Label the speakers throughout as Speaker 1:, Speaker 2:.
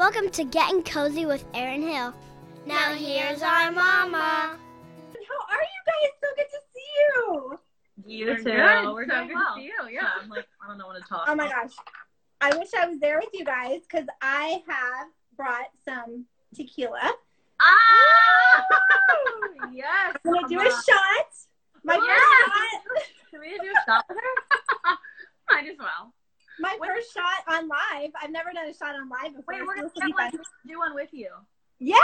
Speaker 1: Welcome to Getting Cozy with Erin Hill. Now here's our mama.
Speaker 2: How are you guys? So good to see you.
Speaker 3: You
Speaker 4: We're
Speaker 3: too.
Speaker 4: good.
Speaker 3: We're
Speaker 4: So
Speaker 3: doing
Speaker 4: good
Speaker 3: well.
Speaker 4: to see you, yeah.
Speaker 3: I'm like, I don't know when to talk.
Speaker 2: Oh my gosh. I wish I was there with you guys because I have brought some tequila.
Speaker 3: Ah! yes.
Speaker 2: I'm gonna do a shot. My
Speaker 3: Yeah.
Speaker 2: first shot.
Speaker 3: Can we do a shot with her?
Speaker 4: Might as well.
Speaker 2: My first shot on live. I've never done a shot on live before.
Speaker 3: Wait, we're gonna
Speaker 2: this will be
Speaker 3: get do one with you.
Speaker 2: Yeah,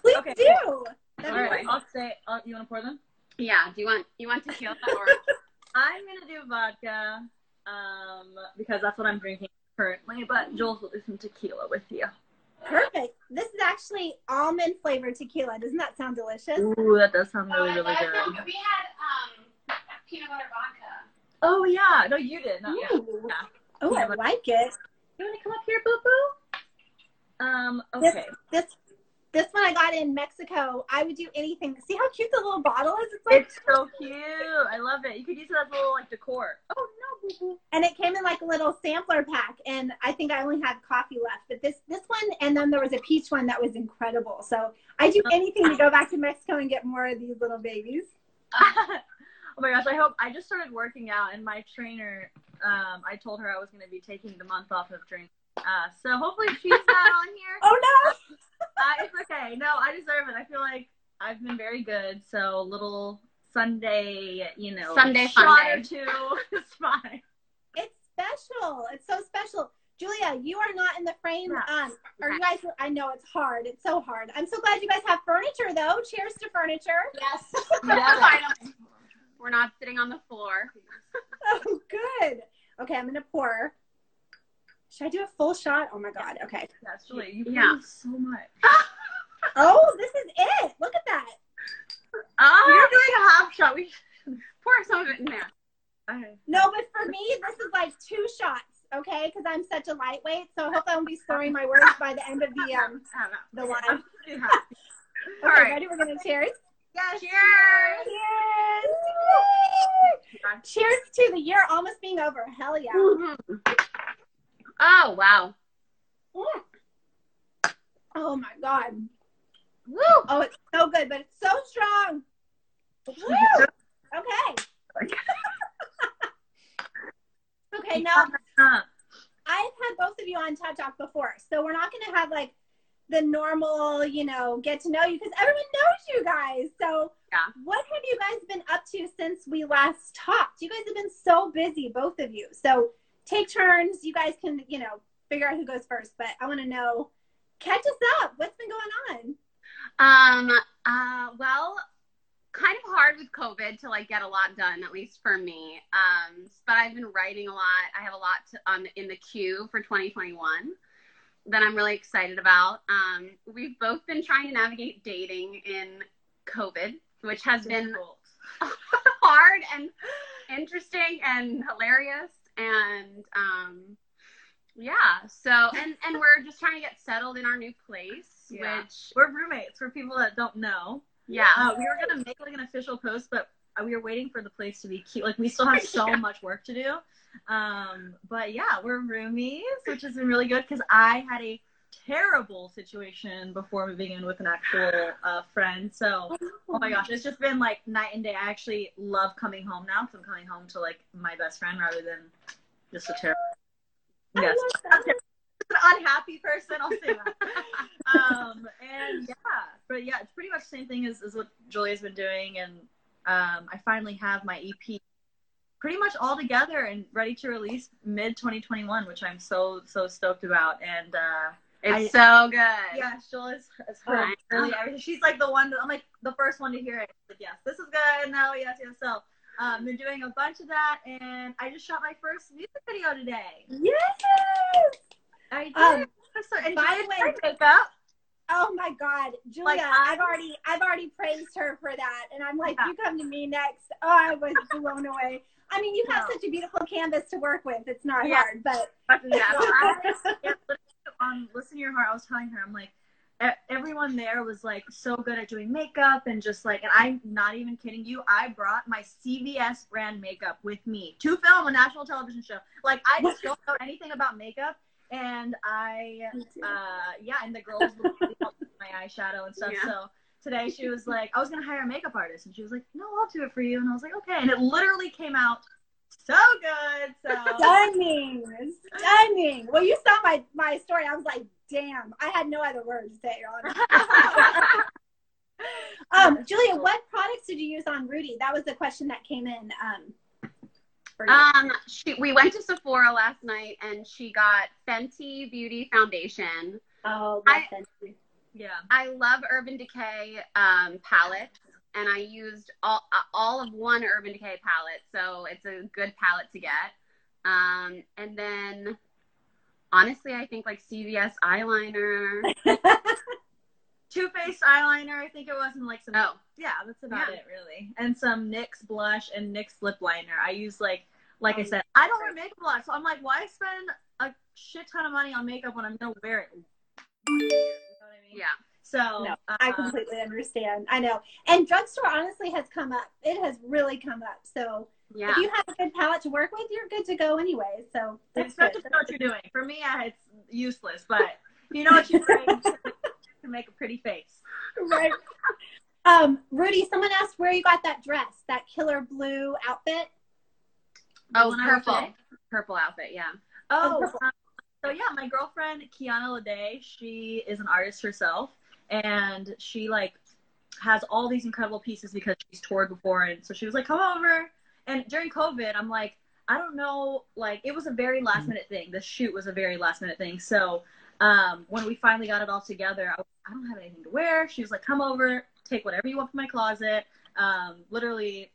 Speaker 2: please
Speaker 3: Okay,
Speaker 2: do. That'd
Speaker 3: All
Speaker 2: be
Speaker 3: right. I'll say. Uh, you want to pour them?
Speaker 4: Yeah. Do you want you want tequila or
Speaker 3: I'm gonna do vodka, um, because that's what I'm drinking currently. But Jules will do some tequila with you.
Speaker 2: Perfect. This is actually almond flavored tequila. Doesn't that sound delicious?
Speaker 3: Ooh, that does sound really, really good.
Speaker 4: We had um peanut butter vodka.
Speaker 3: Oh yeah, no, you did. Not yeah.
Speaker 2: Oh, I like it.
Speaker 3: You want to come up here, Boo Boo? Um. Okay.
Speaker 2: this this one I got in Mexico. I would do anything. See how cute the little bottle is? It's like
Speaker 3: It's so cute. I love it. You could use it as a little like decor. Oh no, Boo Boo.
Speaker 2: and it came in like a little sampler pack and i think i only have coffee left but this this one and then there was a peach one that was incredible so i do anything to go back to mexico and get more of these little babies
Speaker 3: oh my gosh, I hope I just started working out and my trainer um I told her I was gonna be taking the month off of drinking. Uh so hopefully she's not on here.
Speaker 2: oh no
Speaker 3: Uh, it's okay. No, I deserve it. I feel like I've been very good, so little Sunday, you know,
Speaker 4: Sunday
Speaker 3: shot
Speaker 4: fun
Speaker 3: or two is fine.
Speaker 2: it's special it's so special julia you are not in the frame um are you guys i know it's hard it's so hard i'm so glad you guys have furniture though cheers to furniture
Speaker 4: Yes.
Speaker 3: Yeah.
Speaker 4: We're not sitting on the floor.
Speaker 2: oh good okay i'm gonna pour should i do a full shot oh my god okay
Speaker 3: Julie, you
Speaker 4: Yeah.
Speaker 3: so much.
Speaker 2: oh this is it look at that
Speaker 4: We were doing a half shot. We pour some of it in there.
Speaker 3: okay.
Speaker 2: No, but for me, this is like two shots, okay? Because I'm such a lightweight, so I hope I won't be slurring my words by the end of the um
Speaker 4: I don't know.
Speaker 2: the live.
Speaker 3: I'm pretty happy.
Speaker 2: Okay,
Speaker 4: All right.
Speaker 2: ready? We're gonna cheers.
Speaker 3: Yes,
Speaker 4: Cheers.
Speaker 2: Cheers! Cheers to the year almost being over. Hell yeah!
Speaker 4: Mhm. Oh wow.
Speaker 2: Mm. Oh my god.
Speaker 4: Woo.
Speaker 2: Oh, it's so good, but it's so strong. Woo! Okay. okay, now I've had both of you on Tub Talk before, so we're not going to have like the normal, you know, get to know you because everyone knows you guys. So,
Speaker 4: Yeah.
Speaker 2: what have you guys been up to since we last talked? You guys have been so busy, both of you. So, take turns. You guys can, you know, figure out who goes first, but I want to know, catch us up. What's been going on?
Speaker 4: Um. Uh. Well, kind of hard with COVID to like get a lot done, at least for me. Um. But I've been writing a lot. I have a lot to, um in the queue for 2021 that I'm really excited about. Um. We've both been trying to navigate dating in COVID, which has been hard and interesting and hilarious and um yeah so and and we're just trying to get settled in our new place
Speaker 3: Yeah.
Speaker 4: which
Speaker 3: We're roommates for people that don't know.
Speaker 4: yeah
Speaker 3: Uh, we were gonna make like an official post, but we were waiting for the place to be cute. Like we still have so
Speaker 4: Yeah.
Speaker 3: much work to do. Um, but yeah, we're roomies, which has been really good because I had a terrible situation before moving in with an actual uh, friend. So, oh my gosh, it's just been like night and day. I actually love coming home now because I'm coming home to like my best friend rather than just a terrible. Yes, an unhappy person. I'll say that. um, and yeah, but yeah, it's pretty much the same thing as, as what Julia's been doing, and um, I finally have my EP pretty much all together and ready to release mid 2021, which I'm so so stoked about. And uh,
Speaker 4: it's so good
Speaker 3: yeah, Julia's has heard
Speaker 4: I know.
Speaker 3: really everything. She's like the one. That, I'm like the first one to hear it. Like, yes, this is good. No, yes, yes. So. Um, been doing a bunch of that, and I just shot my first music video today.
Speaker 2: Yes!
Speaker 3: I did.
Speaker 2: Um,
Speaker 3: so, and
Speaker 2: by the way-
Speaker 3: makeup.
Speaker 2: Oh my God, Julia!
Speaker 3: Like,
Speaker 2: I've already, I've already praised her for that, and I'm like,
Speaker 3: Yeah.
Speaker 2: you come to me next. Oh, I was blown away. I mean, you have
Speaker 3: No.
Speaker 2: such a beautiful canvas to work with. It's not
Speaker 3: Yeah.
Speaker 2: hard, but
Speaker 4: yeah.
Speaker 3: yeah, on um, Listen to Your Heart, I was telling her, I'm like, everyone there was like so good at doing makeup and just like, and I'm not even kidding you. I brought my CVS brand makeup with me to film a national television show. Like, I just don't know anything about makeup. And I, uh, yeah, and the girls would help with my eyeshadow and stuff.
Speaker 4: Yeah.
Speaker 3: So today she was like, I was gonna hire a makeup artist, and she was like, No, I'll do it for you. And I was like, Okay. And it literally came out so good. So
Speaker 2: Stunning, stunning. Well, you saw my my story. I was like, damn. I had no other words to say. Um, Julia, what products did you use on Rudi? That was the question that came in. Um.
Speaker 4: Um, she, we went to Sephora last night and she got Fenty Beauty Foundation.
Speaker 2: oh,
Speaker 4: I-
Speaker 2: Fenty.
Speaker 3: yeah.
Speaker 4: I love Urban Decay um, palettes, and I used all uh, all of one Urban Decay palette, so it's a good palette to get. Um, and then, honestly, I think like CVS eyeliner.
Speaker 3: Too Faced eyeliner, I think it was, and like some.
Speaker 4: Oh,
Speaker 3: Yeah, that's about
Speaker 4: Yeah.
Speaker 3: it really. And some NYX blush and NYX lip liner. I use like, like I
Speaker 2: Oh,
Speaker 3: said, I don't wear makeup a lot, so I'm like, why spend a shit ton of money on makeup when I'm gonna wear it? You know what I mean?
Speaker 4: yeah.
Speaker 3: So
Speaker 2: No, I
Speaker 3: uh,
Speaker 2: completely understand. I know. And drugstore honestly has come up. It has really come up. So
Speaker 4: Yeah.
Speaker 2: if you have a good palette to work with, you're good to go anyway. So that's
Speaker 3: expect
Speaker 2: good.
Speaker 3: what you're doing. For me, I, it's useless, but you know what you're doing to make a pretty face.
Speaker 2: right. Um, Rudi, someone asked where you got that dress, that killer blue outfit.
Speaker 4: Oh, purple. Purple outfit. Yeah.
Speaker 2: Oh,
Speaker 3: Oh, um, so yeah, my girlfriend Kiana Lede, she is an artist herself, and she like has all these incredible pieces because she's toured before, and so she was like, "Come over." And during COVID, I'm like, I don't know, like it was a very last minute thing. The shoot was a very last minute thing. So um, when we finally got it all together, I, was, I don't have anything to wear. She was like, "Come over, take whatever you want from my closet." Um, literally,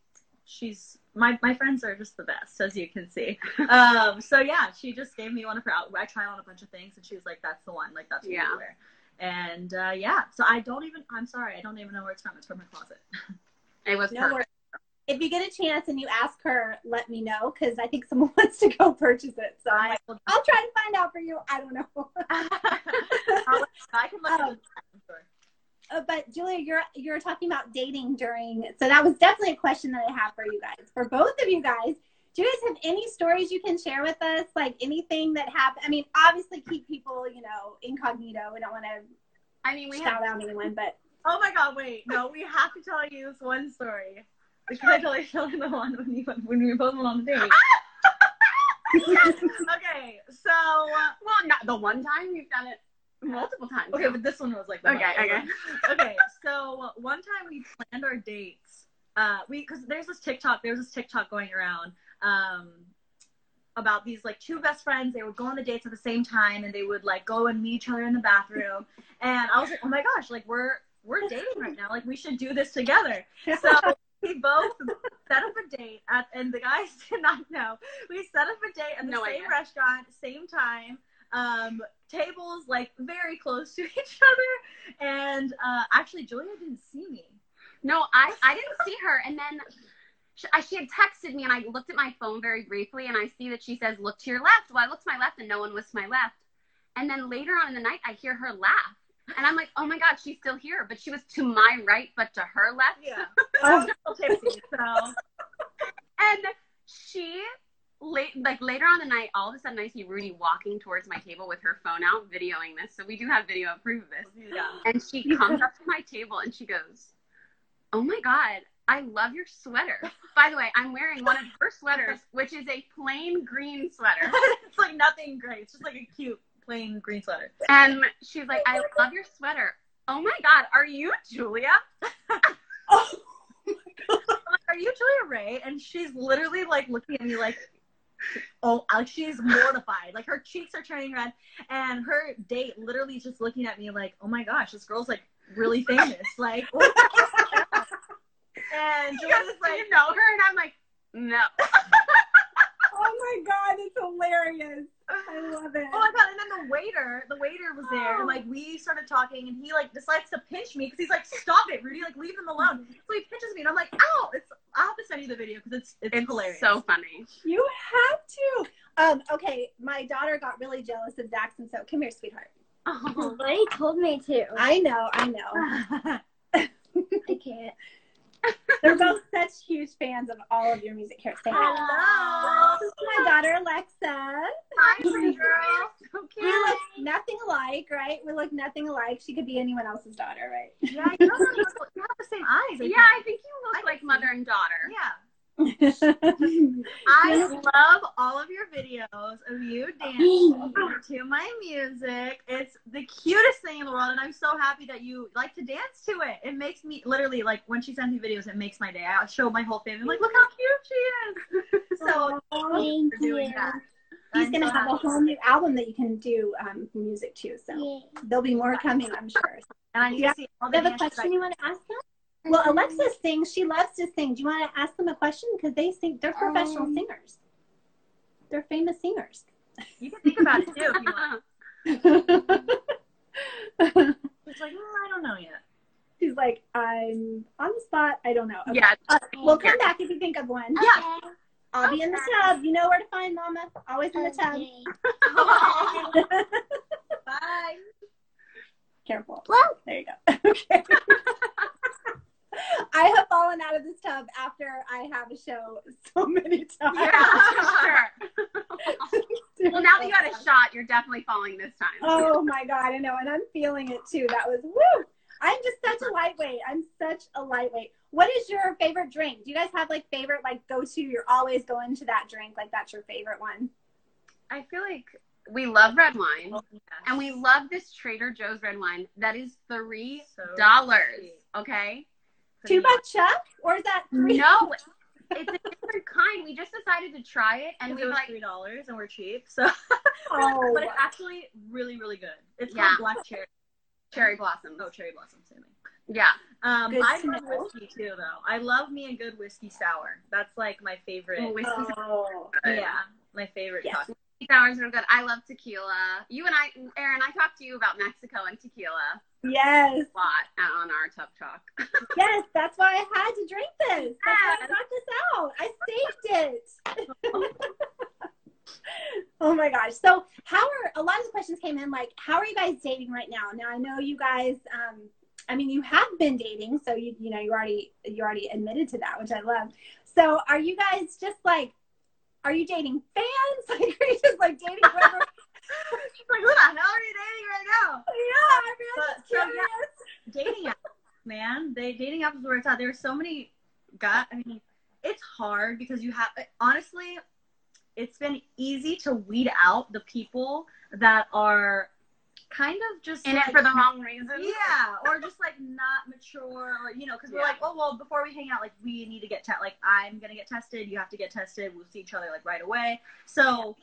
Speaker 3: she's my my friends are just the best, as you can see um, so yeah, she just gave me one of her out. I tried on a bunch of things, and she was like, "That's the one. Like that's what
Speaker 4: Yeah.
Speaker 3: you wear." And uh, yeah, so I don't even. I'm sorry, I don't even know where it's from. It's from her closet.
Speaker 4: It was
Speaker 2: No
Speaker 4: perfect.
Speaker 2: If you get a chance and you ask her, let me know because I think someone wants to go purchase it. So
Speaker 3: I, will,
Speaker 2: try to find out for you. I don't know.
Speaker 3: I'll, can look.
Speaker 2: Um. Uh, but Julia, you're you're talking about dating during. So that was definitely a question that I have for you guys. For both of you guys, do you guys have any stories you can share with us? Like anything that happened? I mean, obviously keep people, you know, incognito. We don't want to
Speaker 4: I mean, we
Speaker 2: shout
Speaker 4: have
Speaker 2: out anyone, but
Speaker 3: Oh my god, wait, no, we have to tell you this one story. Can on the one when you when we both went on the date? okay, so
Speaker 4: well, not the one time we've done it multiple times.
Speaker 3: okay, but this one was like the
Speaker 4: Okay,
Speaker 3: one.
Speaker 4: okay.
Speaker 3: okay, so one time we planned our dates. Uh, we because there's this TikTok, there's this TikTok going around um, about these like two best friends. They would go on the dates at the same time, and they would like go and meet each other in the bathroom. And I was like, oh my gosh, like we're we're dating right now. Like we should do this together. So we both set up a date at, and the guys did not know. We set up a date at the
Speaker 4: No
Speaker 3: same
Speaker 4: idea.
Speaker 3: restaurant, same time. Um, tables like very close to each other, and uh, actually Julia didn't see me.
Speaker 4: No, I, I didn't see her. And then she, I, she had texted me, and I looked at my phone very briefly, and I see that she says, Look to your left. Well, I looked to my left, and no one was to my left. And then later on in the night, I hear her laugh. And I'm like, Oh my God, she's still here. But she was to my right, but to her left.
Speaker 3: Yeah,
Speaker 2: Oh.
Speaker 3: I was a little tipsy, so
Speaker 4: And she, late, like later on the night, all of a sudden I see Rudi walking towards my table with her phone out, videoing this. So we do have video proof of this.
Speaker 3: yeah.
Speaker 4: And she comes up to my table and she goes, Oh my God, I love your sweater. By the way, I'm wearing one of her sweaters, which is a plain green sweater.
Speaker 3: it's like nothing great. It's just like a cute plain green sweater.
Speaker 4: And she's like, I love your sweater. Oh my God, are you Julia?
Speaker 2: oh,
Speaker 3: I'm like, Are you Julia Rae? And she's literally like looking at me like, oh, like she's mortified. Like her cheeks are turning red, and her date literally just looking at me like, oh my gosh, this girl's like really famous. Like, and Julia's
Speaker 4: goes,
Speaker 3: just
Speaker 4: Do
Speaker 3: like,
Speaker 4: you know her? And I'm like, No.
Speaker 2: Oh my God, it's hilarious. I love it.
Speaker 3: Oh my god! And then the waiter, the waiter was there, and like we started talking, and he like decides to pinch me because he's like, "Stop it, Rudi! Like leave them alone." So he pinches me, and I'm like, "Ow!" It's I'll have to send you the video because it's, it's
Speaker 4: It's
Speaker 3: hilarious.
Speaker 4: so funny.
Speaker 2: You have to. Um, okay, my daughter got really jealous of Dax, and so come here, sweetheart.
Speaker 4: Oh.
Speaker 1: Buddy told me to.
Speaker 2: I know, I know.
Speaker 1: I can't.
Speaker 2: They're both such huge fans of all of your music. Here, say.
Speaker 3: Hello.
Speaker 2: This is my daughter Alexa.
Speaker 3: Hi, pretty girl.
Speaker 4: So nothing
Speaker 2: alike, right? We look nothing alike. She could be anyone else's daughter, right?
Speaker 3: Yeah, you have, you have the same eyes. I
Speaker 4: Yeah,
Speaker 3: think.
Speaker 4: I think you look
Speaker 3: I
Speaker 4: like mother and daughter.
Speaker 3: Yeah.
Speaker 2: I
Speaker 3: love all of your videos of you dancing to my music. It's the cutest thing in the world, and I'm so happy that you like to dance to it. It makes me literally like when she sends me videos, it makes my day. I show my whole family, like, look how cute she is. so
Speaker 2: Thank
Speaker 3: for doing
Speaker 2: you.
Speaker 3: that.
Speaker 2: He's
Speaker 3: I'm
Speaker 2: gonna
Speaker 3: so
Speaker 2: have a whole new album that you can do um, music to. So there'll be more coming, I'm sure.
Speaker 3: And I need
Speaker 2: Yeah.
Speaker 3: to see all the
Speaker 2: you have a question you want to ask them? Well, Alexa sings. She loves to sing. Do you want to ask them a question? Because they sing. They're professional
Speaker 1: Um,
Speaker 2: singers. They're famous singers.
Speaker 3: You can think about it too if you want. It's like, mm, I don't know yet.
Speaker 2: She's like, I'm on the spot. I don't know. Okay.
Speaker 4: Yeah.
Speaker 2: Uh, we'll come back if you think of one.
Speaker 1: Yeah.
Speaker 2: I'll be in the tub. You know where to find Mama. Always in the tub.
Speaker 3: Bye.
Speaker 2: Careful.
Speaker 1: Well-
Speaker 2: There you go. Okay. I have fallen out of this tub after I have a show so many times.
Speaker 4: Yeah, sure. Well, now that you had a shot, you're definitely falling this time.
Speaker 2: Oh my god, I know, and I'm feeling it too. That was woo. I'm just such a lightweight. I'm such a lightweight. What is your favorite drink? Do you guys have like favorite like go to? You're always going to that drink. Like that's your favorite one.
Speaker 4: I feel like we love red wine,
Speaker 3: Oh, yes.
Speaker 4: and we love this Trader Joe's red wine that is three dollars
Speaker 3: sweet.
Speaker 4: Okay.
Speaker 2: Two buck chuck, or is that three?
Speaker 4: No, it's a different kind. We just decided to try it, and
Speaker 3: and
Speaker 4: we
Speaker 3: it
Speaker 4: were
Speaker 3: was
Speaker 4: like,
Speaker 3: three dollars, and we're cheap. So,
Speaker 2: Oh,
Speaker 3: but it's actually really, really good. It's
Speaker 4: Yeah.
Speaker 3: called black cherry.
Speaker 4: cherry blossom.
Speaker 3: Oh, cherry blossom, same.
Speaker 4: Yeah.
Speaker 3: Um,
Speaker 2: Good
Speaker 3: I
Speaker 2: to
Speaker 3: love
Speaker 2: know.
Speaker 3: whiskey too, though. I love me a good whiskey sour. That's like my favorite.
Speaker 4: Oh, whiskey
Speaker 2: oh.
Speaker 3: yeah, my favorite
Speaker 2: Yes.
Speaker 3: cocktail.
Speaker 4: sours are good. I love tequila. You and I, Erin, I talked to you about Mexico and tequila
Speaker 2: Yes,
Speaker 4: a lot on our Tub Talk.
Speaker 2: yes. That's why I had to drink this. That's why I brought this out. I saved it. oh my gosh. So, how are a lot of the questions came in like, how are you guys dating right now? Now, I know you guys. Um, I mean, you have been dating, so you you know you already you already admitted to that, which I love. So, are you guys just like, are you dating fans? Like, are you just like dating whoever?
Speaker 3: She's like, who the hell are you dating right now?
Speaker 2: yeah, I'm
Speaker 3: But- so, yeah. dating apps, man. They dating apps is where it's at. There's so many guys. I mean, it's hard because you have honestly, it's been easy to weed out the people that are kind of just
Speaker 4: In
Speaker 3: like,
Speaker 4: it for the wrong reasons.
Speaker 3: Yeah, or just like not mature, or you know, because we're like, oh well, before we hang out, like we need to get tested. like I'm gonna get tested, you have to get tested, we'll see each other like right away. So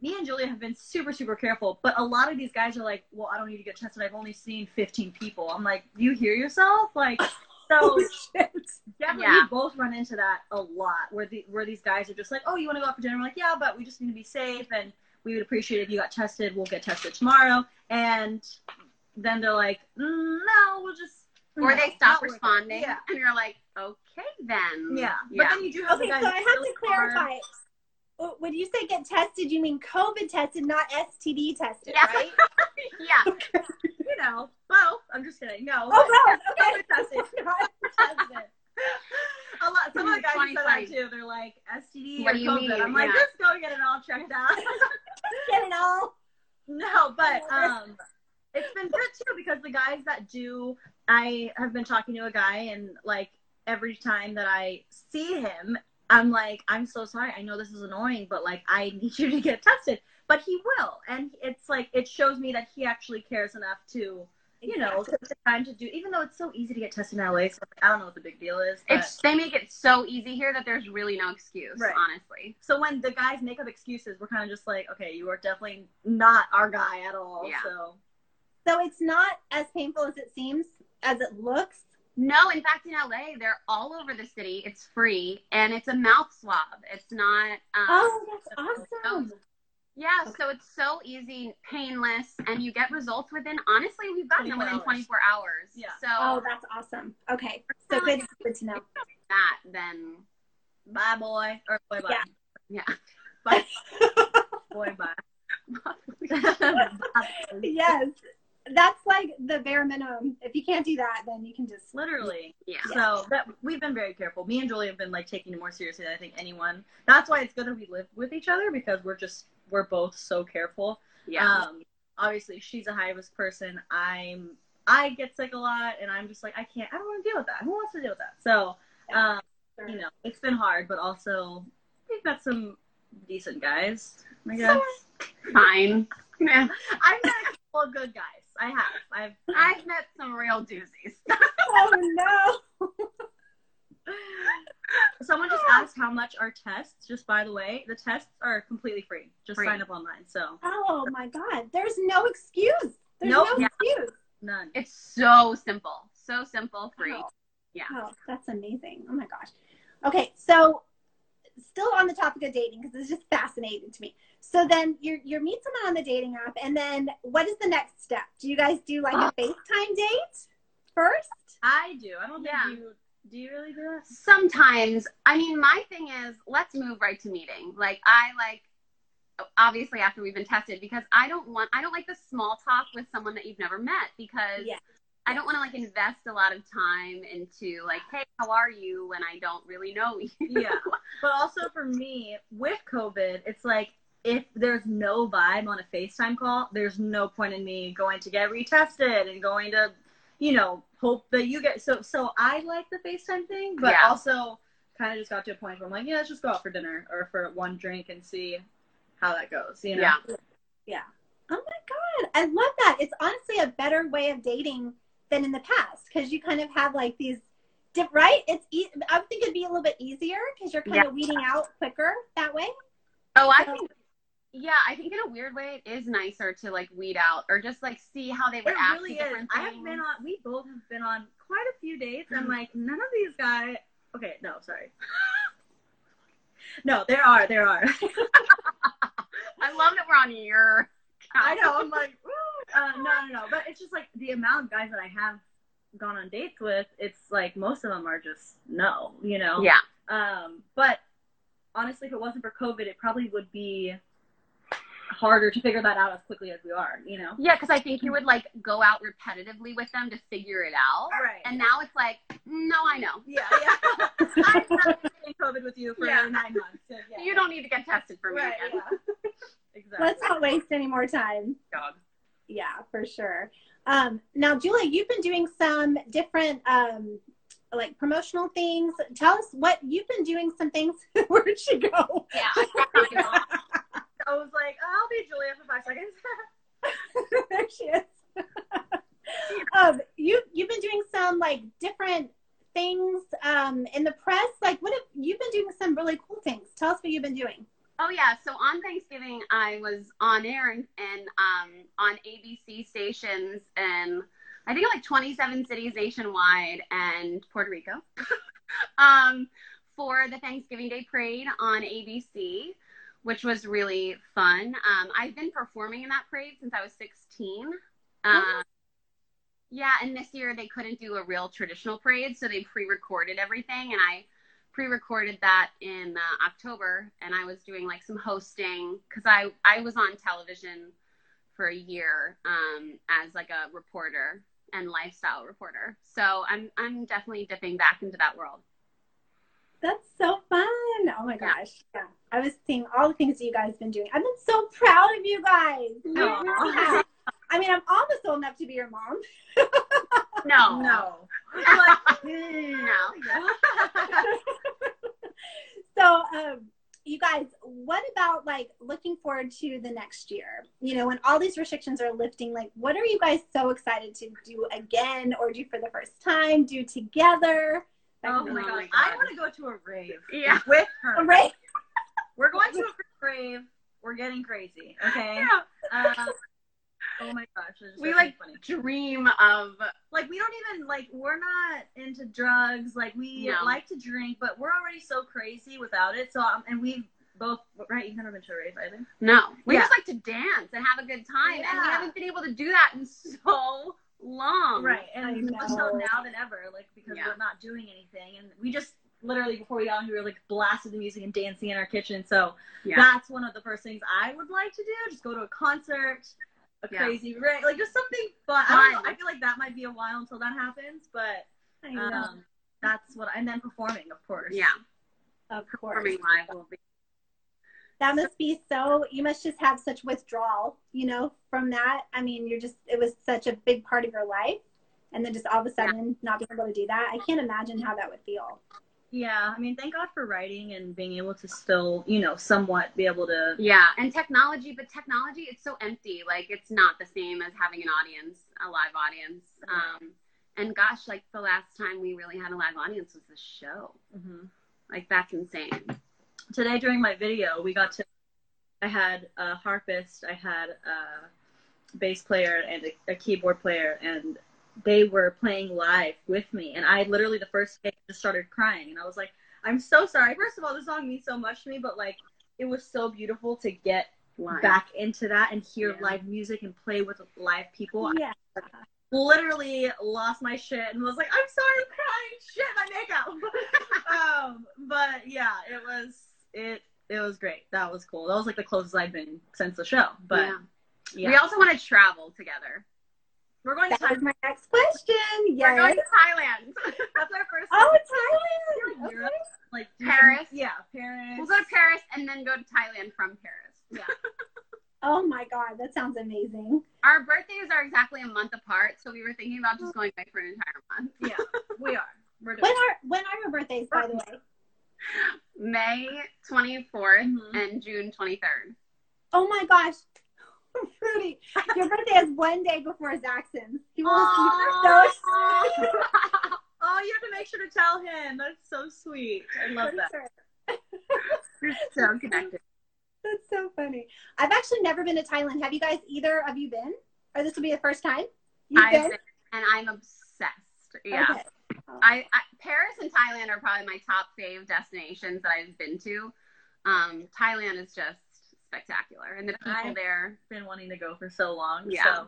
Speaker 3: me and Julia have been super super careful, but a lot of these guys are like, well, I don't need to get tested. I've only seen 15 people. I'm like, do you hear yourself? Like, so
Speaker 2: Oh, shit.
Speaker 3: definitely
Speaker 4: Yeah.
Speaker 3: we both run into that a lot, where the where these guys are just like, oh, you want to go out for dinner? We're like, yeah, but we just need to be safe and. We would appreciate if you got tested. We'll get tested tomorrow. And then they're like, mm, no, we'll just
Speaker 4: Or
Speaker 3: no,
Speaker 4: they stop responding,
Speaker 3: Yeah.
Speaker 4: and you're like, okay then.
Speaker 3: Yeah. But
Speaker 4: Yeah.
Speaker 3: then you do have
Speaker 2: Okay,
Speaker 3: the guys
Speaker 2: so I have to clarify. W- When you say get tested, you mean COVID tested, not STD tested,
Speaker 4: Yeah.
Speaker 2: right?
Speaker 4: yeah.
Speaker 3: are, you know, well, I'm just kidding. No.
Speaker 2: Oh,
Speaker 3: but-
Speaker 2: no. Okay.
Speaker 3: COVID tested. tested. A lot. Some of the guys said that too. They're like STD
Speaker 4: What
Speaker 3: or
Speaker 4: do you
Speaker 3: COVID.
Speaker 4: mean?
Speaker 3: I'm like,
Speaker 4: Yeah.
Speaker 3: just go get it all checked out.
Speaker 2: Get it all.
Speaker 3: No, but um, it's been good too because the guys that do, I have been talking to a guy and like every time that I see him, I'm like, I'm so sorry. I know this is annoying, but like I need you to get tested. But he will, and it's like it shows me that he actually cares enough to, you know, take the time to do. Even though it's so easy to get tested in LA, so I don't know what the big deal is. But,
Speaker 4: It's they make it so easy here that there's really no excuse,
Speaker 3: Right.
Speaker 4: honestly.
Speaker 3: so when the guys make up excuses, we're kind of just like, okay, you are definitely not our guy at all.
Speaker 4: Yeah.
Speaker 3: So
Speaker 2: So it's not as painful as it seems, as it looks.
Speaker 4: No, in fact, in LA, they're all over the city. It's free, and it's a mouth swab. It's not. Um,
Speaker 2: Oh, that's awesome.
Speaker 4: Yeah, so it's so easy, painless, and you get results within. Honestly, we've gotten them within
Speaker 3: hours.
Speaker 4: 24 hours.
Speaker 3: Yeah.
Speaker 4: So
Speaker 2: Oh, that's awesome. Okay, so good, good to know.
Speaker 4: that then,
Speaker 3: bye, boy, or boy, bye.
Speaker 2: Yeah.
Speaker 4: yeah.
Speaker 3: Bye. boy, bye.
Speaker 2: Yes, that's like the bare minimum. If you can't do that, then you can just.
Speaker 3: Literally.
Speaker 4: Yeah.
Speaker 3: So that we've been very careful. Me and Julie have been like taking it more seriously than I think anyone. That's why it's good that we live with each other because we're just we're both so careful.
Speaker 4: Yeah.
Speaker 3: Um, obviously she's a high risk person. I'm I get sick a lot, and I'm just like I can't. I don't want to deal with that. Who wants to deal with that? So, um,
Speaker 2: Sure.
Speaker 3: you know, it's been hard, but also we've got some decent guys. I guess
Speaker 4: Fine. Yeah.
Speaker 3: I've met a couple of good guys. I have. I've.
Speaker 4: I've met some real doozies.
Speaker 2: oh no.
Speaker 3: Someone just asked how much are tests. Just by the way, the tests are completely free. Just
Speaker 4: Free.
Speaker 3: sign up online. So
Speaker 2: Oh my god. There's no excuse. There's
Speaker 3: Nope.
Speaker 2: no
Speaker 3: Yeah.
Speaker 2: excuse.
Speaker 3: none.
Speaker 4: It's so simple. So simple, free.
Speaker 2: Oh.
Speaker 4: Yeah.
Speaker 2: Oh, that's amazing. Oh my gosh. Okay, so still on the topic of dating because it's just fascinating to me. So then you you meet someone on the dating app, and then what is the next step? Do you guys do like a uh, FaceTime date first?
Speaker 3: I do. I don't think
Speaker 4: Yeah.
Speaker 3: you. Do you really do that?
Speaker 4: Sometimes, I mean, my thing is, let's move right to meeting. Like, I like, obviously, after we've been tested, because I don't want, I don't like the small talk with someone that you've never met because
Speaker 2: Yeah.
Speaker 4: I don't want to like invest a lot of time into like, hey, how are you when I don't really know you.
Speaker 3: yeah. But also for me, with COVID, it's like if there's no vibe on a FaceTime call, there's no point in me going to get retested and going to, you know, hope that you get so so I like the FaceTime thing, but
Speaker 4: Yeah.
Speaker 3: also kind of just got to a point where I'm like, yeah, let's just go out for dinner or for one drink and see how that goes, you know?
Speaker 4: Yeah. Yeah.
Speaker 2: Oh my god, I love that. It's honestly a better way of dating than in the past because you kind of have like these. diff- Right? It's. E- I would think it'd be a little bit easier because you're kind
Speaker 4: Yeah.
Speaker 2: of weeding out quicker that way.
Speaker 4: Oh, I
Speaker 2: So-
Speaker 4: think, yeah, I think in a weird way, it is nicer to like weed out or just like see how they would
Speaker 3: It
Speaker 4: act
Speaker 3: really is. I have been on. We both have been on quite a few dates, and
Speaker 4: Mhm.
Speaker 3: like none of these guys. Okay, no, sorry. no, there are, there are.
Speaker 4: I love that we're on your.
Speaker 3: I know. I'm like, Uh, no, no, no. But it's just like the amount of guys that I have gone on dates with. It's like most of them are just no, you know.
Speaker 4: Yeah.
Speaker 3: Um, but honestly, if it wasn't for COVID, it probably would be harder to figure that out as quickly as we are. You know.
Speaker 4: Yeah, because I think you would like go out repetitively with them to figure it out.
Speaker 3: Right.
Speaker 4: And now it's like, no, I know.
Speaker 3: yeah, yeah. I've been in COVID with you for
Speaker 4: Yeah.
Speaker 3: nine months. so yeah.
Speaker 4: You don't need to get tested for me
Speaker 3: Right,
Speaker 4: again.
Speaker 3: yeah. exactly.
Speaker 2: Let's not waste any more time.
Speaker 4: Dog.
Speaker 2: Yeah, for sure. Um, now, Julia, you've been doing some different um, like promotional things. Tell us what you've been doing. Some things. Where'd she go?
Speaker 4: Yeah. I
Speaker 3: was like, oh, I'll be Julia for five seconds.
Speaker 2: there she is. um, you you've been doing some like different things um, in the press. Like, what have you've been doing? Some really cool things. Tell us what you've been doing.
Speaker 4: Oh yeah, so on Thanksgiving I was on air and, and um, on ABC stations and I think like 27 cities nationwide and Puerto Rico um, for the Thanksgiving Day Parade on ABC, which was really fun. Um, I've been performing in that parade since I was 16. Um, yeah, and this year they couldn't do a real traditional parade, so they pre-recorded everything, and I pre-recorded that in uh, October, and I was doing like some hosting because I I was on television for a year um, as like a reporter and lifestyle reporter. So I'm I'm definitely dipping back into that world.
Speaker 2: That's so fun. Oh my gosh. Yeah. I was seeing all the things that you guys have been doing. I've been so proud of you guys. Really. I mean, I'm almost old enough to be your mom.
Speaker 4: No,
Speaker 3: No. Like,
Speaker 4: no.
Speaker 2: so, um, you guys, what about like looking forward to the next year? You know, when all these restrictions are lifting, like what are you guys so excited to do again or do for the first time, do together?
Speaker 3: Oh
Speaker 4: Oh
Speaker 3: my. God. I want to go to a rave
Speaker 4: Yeah.
Speaker 3: with her.
Speaker 2: Right?
Speaker 3: We're going to a rave. We're getting crazy. Okay.
Speaker 4: Yeah.
Speaker 3: Um, oh my gosh.
Speaker 4: We like
Speaker 3: funny.
Speaker 4: dream of
Speaker 3: like we don't even like we're not into drugs like we
Speaker 4: No.
Speaker 3: like to drink but we're already so crazy without it so um, and we've both right you've never been to a rave either
Speaker 4: no. We
Speaker 3: Yeah.
Speaker 4: just like to dance and have a good time, and we haven't been able to do that in so long.
Speaker 3: right
Speaker 2: I
Speaker 3: and more so now than ever like because
Speaker 4: Yeah.
Speaker 3: we're not doing anything and we just literally before we got on we were like blasted the music and dancing in our kitchen so
Speaker 4: Yeah.
Speaker 3: that's one of the first things i would like to do just go to a concert a
Speaker 4: Yeah.
Speaker 3: crazy rave like just something fun, I, don't know, I feel like that might be a while until that happens but um that's what I, and then performing of course
Speaker 4: yeah.
Speaker 2: of course.
Speaker 4: Performing live will be.
Speaker 2: That must be so. You must just have such withdrawal, you know, from that. I mean, you're just. It was such a big part of your life, and then just all of a sudden not being able to do that. I can't imagine how that would feel.
Speaker 3: Yeah, I mean, thank God for writing and being able to still, you know, somewhat be able to.
Speaker 4: Yeah, and technology, but technology, it's so empty. Like it's not the same as having an audience, a live audience. Um, and gosh, like the last time we really had a live audience was the show.
Speaker 3: Mhm.
Speaker 4: Like that's insane.
Speaker 3: Today during my video, we got to. I had a harpist, I had a bass player, and a, a keyboard player, and they were playing live with me. And I literally the first day just started crying, and I was like, "I'm so sorry." First of all, the song means so much to me, but like, it was so beautiful to get
Speaker 4: Live.
Speaker 3: back into that and hear
Speaker 4: Yeah.
Speaker 3: live music and play with live people. I
Speaker 2: Yeah.
Speaker 3: literally lost my shit and was like, I'm sorry, I'm crying, shit, my makeup. um, but yeah, it was it it was great. That was cool. That was like the closest I've been since the show. But
Speaker 4: Yeah.
Speaker 3: yeah,
Speaker 4: We also want to travel together.
Speaker 3: We're going to
Speaker 2: That was
Speaker 3: Thailand.
Speaker 2: my next question.
Speaker 4: We're going to Thailand.
Speaker 3: That's our first.
Speaker 2: Oh,
Speaker 3: like,
Speaker 2: Thailand.
Speaker 3: Europe, like
Speaker 4: Paris.
Speaker 3: some- yeah, Paris.
Speaker 4: we'll go to Paris and then go to Thailand from Paris.
Speaker 3: Yeah.
Speaker 2: Oh my God, that sounds amazing.
Speaker 4: Our birthdays are exactly a month apart, so we were thinking about just going away for an entire month.
Speaker 3: Yeah, we are. We're doing.
Speaker 2: When are when are your birthdays, by the way?
Speaker 4: May 24th
Speaker 3: Mhm.
Speaker 4: and June 23rd.
Speaker 2: Oh my gosh. Fruity, your birthday is one day before Zaxxon's. He was so sweet.
Speaker 3: oh, you have to make sure to tell him. That's so sweet. I love that.
Speaker 4: We're so connected.
Speaker 2: That's so funny. I've actually never been to Thailand. Have you guys either of you been? Or this will be the first time? You've
Speaker 4: I've
Speaker 2: been?
Speaker 4: been, and I'm obsessed. Yeah.
Speaker 2: Okay.
Speaker 4: I, I Paris and Thailand are probably my top fave destinations that I've been to. Um, Thailand is just spectacular, and the people
Speaker 3: I-
Speaker 4: there.
Speaker 3: Been wanting to go for so long.
Speaker 4: Yeah.
Speaker 3: So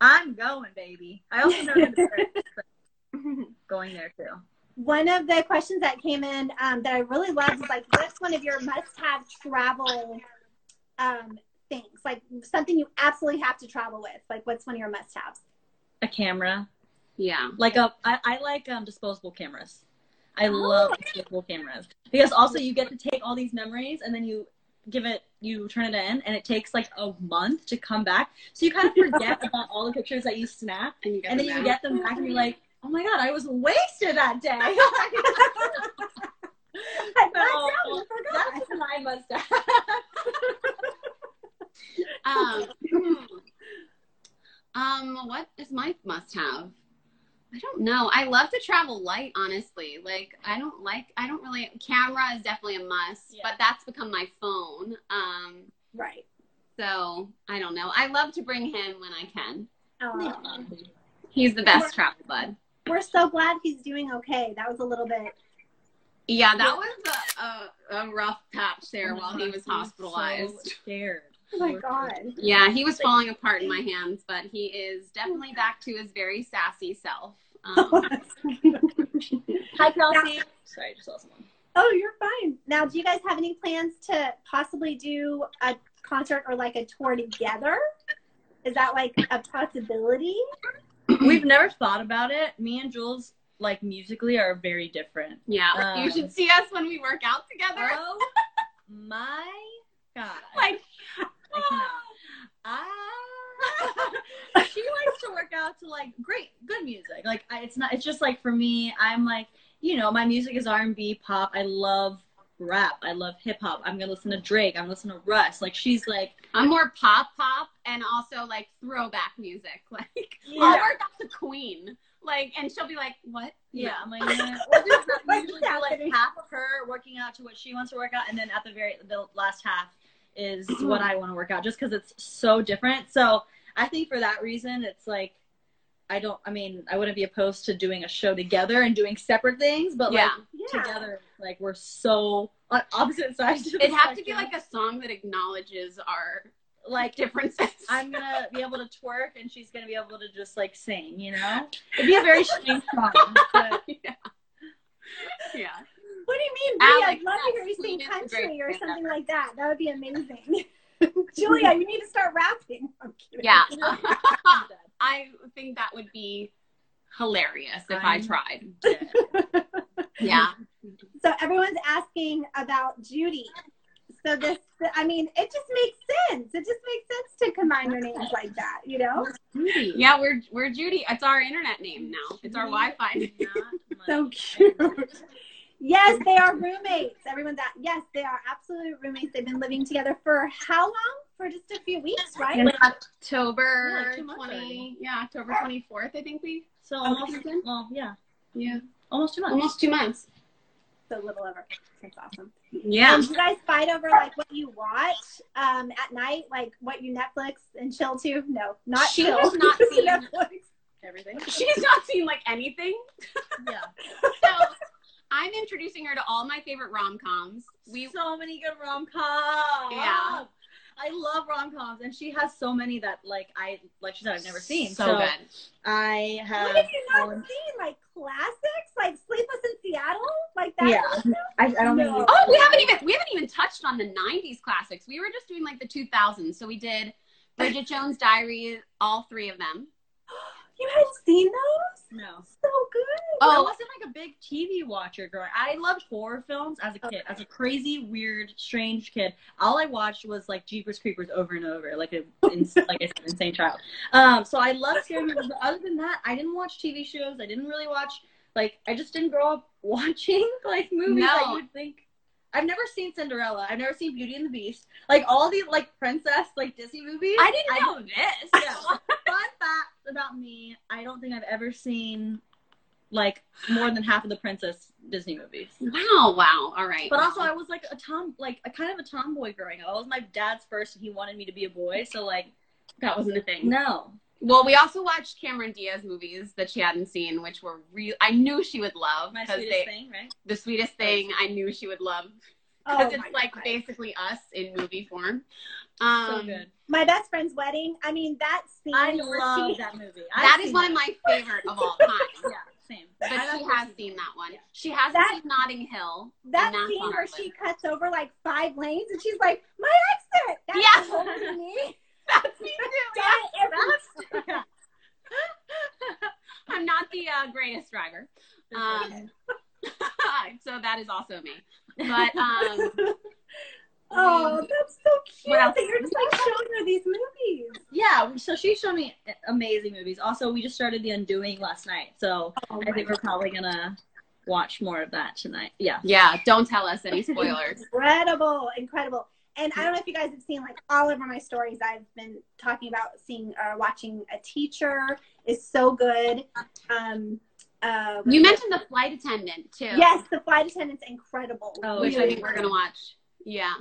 Speaker 3: I'm going, baby. I also know going there too.
Speaker 2: One of the questions that came in um, that I really loved is like, what's one of your must-have travel um, things? Like something you absolutely have to travel with. Like, what's one of your must-haves?
Speaker 3: A camera,
Speaker 4: yeah.
Speaker 3: like a, I, I like um, disposable cameras. I
Speaker 2: Oh.
Speaker 3: love disposable cameras because also you get to take all these memories and then you give it, you turn it in, and it takes like a month to come back. So you kind of forget about all the pictures that you snapped,
Speaker 4: And, you
Speaker 3: and then you
Speaker 4: back.
Speaker 3: get them back, and you're like, oh my god, I was wasted that day.
Speaker 2: I
Speaker 3: So,
Speaker 2: forgot.
Speaker 3: that's my must-have.
Speaker 4: Um, hmm. um, what is my must-have? I don't know. I love to travel light, honestly. Like, I don't like. I don't really. Camera is definitely a must,
Speaker 3: Yeah.
Speaker 4: but that's become my phone. Um,
Speaker 2: Right.
Speaker 4: so I don't know. I love to bring him when I can.
Speaker 2: Aw.
Speaker 4: He's the best travel bud.
Speaker 2: We're so glad he's doing okay. That was a little bit.
Speaker 4: Yeah, that was a, a, a rough patch there
Speaker 3: Oh
Speaker 4: while
Speaker 3: God,
Speaker 4: he was
Speaker 3: so
Speaker 4: hospitalized.
Speaker 3: scared.
Speaker 2: Oh my God.
Speaker 4: Yeah, he was falling apart in my hands, but he is definitely back to his very sassy self. Um,
Speaker 3: Hi, Kelsey. Sorry, I just saw someone.
Speaker 2: Oh, you're fine. Now, do you guys have any plans to possibly do a concert or like a tour together? Is that like a possibility?
Speaker 3: We've never thought about it. Me and Jules, like musically, are very different.
Speaker 4: yeah,
Speaker 3: Um,
Speaker 4: you should see us when we work out together.
Speaker 3: Oh my god!
Speaker 4: Like,
Speaker 3: I cannot. Ah. she likes to work out to like great, good music. Like I, it's not. It's just like for me, I'm like you know, my music is R and B, pop. I love rap. I love hip hop. I'm gonna listen to Drake. I'm gonna listen to Russ. Like she's like
Speaker 4: I'm more pop pop and also like throwback music. Like,
Speaker 3: Yeah.
Speaker 4: I'll work out to Queen. Like, and she'll be like, "What?"
Speaker 3: Yeah,
Speaker 4: No.
Speaker 3: I'm like, yeah. We'll do that. We
Speaker 2: What's
Speaker 3: usually do like half of her working out to what she wants to work out, and then at the very the last half is what I want to work out, just because it's so different. So I think for that reason, it's like I don't. I mean, I wouldn't be opposed to doing a show together and doing separate things, but
Speaker 4: Yeah.
Speaker 3: like
Speaker 2: Yeah.
Speaker 3: together, like we're so on opposite sides. Of
Speaker 4: It'd have to be like a song that acknowledges our
Speaker 3: like
Speaker 4: differences.
Speaker 3: I'm gonna be able to twerk, and she's gonna be able to just like sing. You know, it'd be a very strange song. But
Speaker 4: yeah. Yeah.
Speaker 2: What do you mean, Brie?
Speaker 4: Alex,
Speaker 2: I'd love to hear you sing
Speaker 4: Queen is the
Speaker 2: country or
Speaker 4: band
Speaker 2: something
Speaker 4: ever.
Speaker 2: like that. That would be amazing. Julia, you need to start rapping. I'm kidding.
Speaker 4: Yeah.
Speaker 3: I'm
Speaker 4: think that would be hilarious if i
Speaker 3: I'm-
Speaker 4: tried. Yeah.
Speaker 2: So everyone's asking about Judy. So this, I mean, it just makes sense. It just makes sense to combine your names like that, you know?
Speaker 3: Judy.
Speaker 4: Yeah, we're we're Judy. It's our internet name now. It's our Wi-Fi.
Speaker 3: Not
Speaker 2: So cute. Yes, they are roommates. Everyone's that yes, they are absolute roommates. They've been living together for how long? For just a few weeks, right?
Speaker 4: Like October
Speaker 3: Yeah, like
Speaker 4: twenty. Yeah, October twenty fourth. I think we.
Speaker 3: So
Speaker 2: Okay.
Speaker 3: almost, well, yeah,
Speaker 4: Yeah,
Speaker 3: almost two months.
Speaker 4: almost two months.
Speaker 2: So little over. That's awesome.
Speaker 4: Yeah.
Speaker 2: Um, do you guys fight over like what you watch um, at night, like what you Netflix and chill to? No, not
Speaker 4: She
Speaker 2: chill.
Speaker 4: has not seen-
Speaker 2: Netflix.
Speaker 3: Everything.
Speaker 4: She's not seen like anything.
Speaker 3: Yeah.
Speaker 4: So I'm introducing her to all my favorite rom coms. We
Speaker 3: so many good rom coms.
Speaker 4: Yeah.
Speaker 3: I love rom coms, and she has so many that like I like she said I've never seen.
Speaker 4: so,
Speaker 3: So,
Speaker 4: good.
Speaker 3: I have.
Speaker 2: What have you not
Speaker 3: fallen-
Speaker 2: seen? Like classics, like Sleepless in Seattle, like that.
Speaker 3: Yeah.
Speaker 2: kind?
Speaker 3: I, I don't
Speaker 2: No.
Speaker 3: think.
Speaker 4: Oh, we haven't even we haven't even touched on the '90s classics. We were just doing like the 2000s. So we did Bridget Jones' Diary, all three of them.
Speaker 2: You hadn't seen those?
Speaker 3: No.
Speaker 2: So good.
Speaker 4: Oh, I
Speaker 3: wasn't like a big TV watcher growing. I loved horror films as a kid, as a crazy, weird, strange kid. All I watched was like Jeepers Creepers over and over, like a like said, insane child. Um, so I loved scary movies. But other than that, I didn't watch TV shows. I didn't really watch like I just didn't grow up watching like movies that
Speaker 4: No.
Speaker 3: you would think. I've never seen Cinderella. I've never seen Beauty and the Beast. Like all these like princess like Disney movies.
Speaker 4: I didn't know this.
Speaker 3: Yeah. Fun fact about me: I don't think I've ever seen like more than half of the princess Disney movies.
Speaker 4: Wow, wow. All right.
Speaker 3: But also, I was like a tom, like a kind of a tomboy growing up. I was my dad's first, and he wanted me to be a boy. So like,
Speaker 4: that wasn't a thing.
Speaker 3: no,
Speaker 4: Well, we also watched Cameron Diaz movies that she hadn't seen, which were real. I knew she would love
Speaker 3: my sweetest
Speaker 4: they
Speaker 3: thing, right?
Speaker 4: the sweetest thing. I knew she would love because
Speaker 2: my
Speaker 4: it's like
Speaker 2: God.
Speaker 4: basically us in movie form. Um,
Speaker 3: so good.
Speaker 2: my best friend's wedding. I mean, that scene
Speaker 3: I love
Speaker 2: she,
Speaker 3: that movie.
Speaker 4: That
Speaker 3: I've
Speaker 4: is
Speaker 3: seen
Speaker 4: one of my favorite of all time.
Speaker 3: Yeah, same.
Speaker 4: But
Speaker 3: I
Speaker 4: she has seen that one.
Speaker 3: Yeah.
Speaker 4: She hasn't
Speaker 2: That-
Speaker 4: seen Notting Hill.
Speaker 2: that scene where
Speaker 4: our
Speaker 2: she cuts over like five lanes and she's like, my exit. That's
Speaker 4: Yeah.
Speaker 2: totally me.
Speaker 4: That's me too.
Speaker 2: Done it every
Speaker 3: That's-
Speaker 4: I'm not the uh, greatest driver. Um, so that is also me. But um,
Speaker 2: Oh, that's so cute. That you're just like showing her these movies.
Speaker 3: yeah, so she showed me amazing movies. Also, we just started The Undoing last night, so
Speaker 2: Oh
Speaker 3: I think we're probably gonna watch more of that tonight. Yeah.
Speaker 4: yeah, don't tell us any spoilers.
Speaker 2: incredible, incredible. And I don't know if you guys have seen like all over my stories. I've been talking about seeing or watching a teacher is so good. Um, uh,
Speaker 4: You mentioned the flight attendant too.
Speaker 2: yes, the flight attendant's incredible.
Speaker 3: Oh,
Speaker 4: which I think we're gonna watch. Yeah.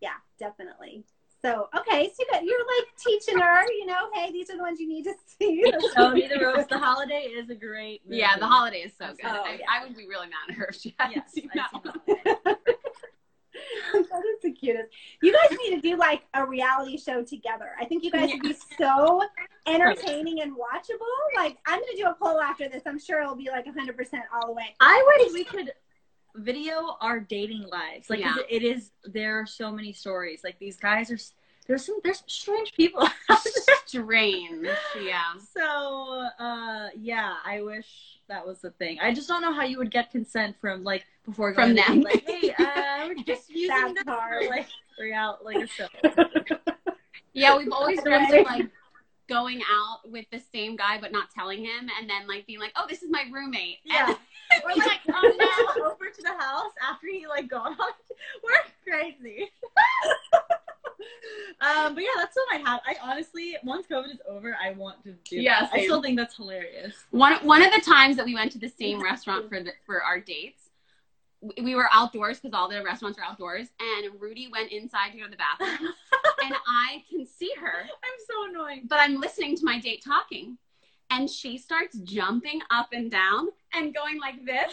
Speaker 2: yeah, definitely. So okay, so you got, you're like teaching her, you know, hey, these are the ones you need to see.
Speaker 3: So Be the Rose, The Holiday is a great movie.
Speaker 4: Yeah, the holiday is so good.
Speaker 2: Oh,
Speaker 4: I,
Speaker 2: yeah.
Speaker 4: I would be really mad at her if she hadn't
Speaker 3: Yes,
Speaker 4: seen
Speaker 3: I've
Speaker 4: that
Speaker 3: seen
Speaker 4: one.
Speaker 3: that.
Speaker 2: that is the cutest. You guys need to do like a reality show together. I think you guys would be so entertaining and watchable. Like I'm gonna do a poll after this. I'm sure it'll be like 100 percent all the way.
Speaker 3: I wish we could video our dating lives. Like
Speaker 4: Yeah.
Speaker 3: it is there are so many stories. Like these guys are there's some there's strange people out there.
Speaker 4: Strange. Yeah.
Speaker 3: So uh yeah, I wish that was the thing. I just don't know how you would get consent from like before
Speaker 4: From
Speaker 3: going to
Speaker 4: them.
Speaker 3: Like, hey, uh, we're just using
Speaker 2: That's
Speaker 3: this
Speaker 2: hard.
Speaker 3: for like real like a show.
Speaker 4: Yeah, we've always
Speaker 2: Right.
Speaker 4: dreamt of like going out with the same guy but not telling him and then like being like, Oh, this is my roommate.
Speaker 3: Yeah.
Speaker 4: And
Speaker 3: Or
Speaker 4: he's
Speaker 3: like,
Speaker 4: like,
Speaker 3: oh no, over to the house after he like gone on. We're crazy. um, but yeah, that's what I have. I honestly, once COVID is over, I want to do.
Speaker 4: Yeah,
Speaker 3: that. I still think that's hilarious.
Speaker 4: One one of the times that we went to the same restaurant for the, for our dates, we- we were outdoors because all the restaurants are outdoors, and Rudi went inside to go to the bathroom, and I can see her,
Speaker 3: I'm so annoying.
Speaker 4: but I'm listening to my date talking, and she starts jumping up and down and going like this.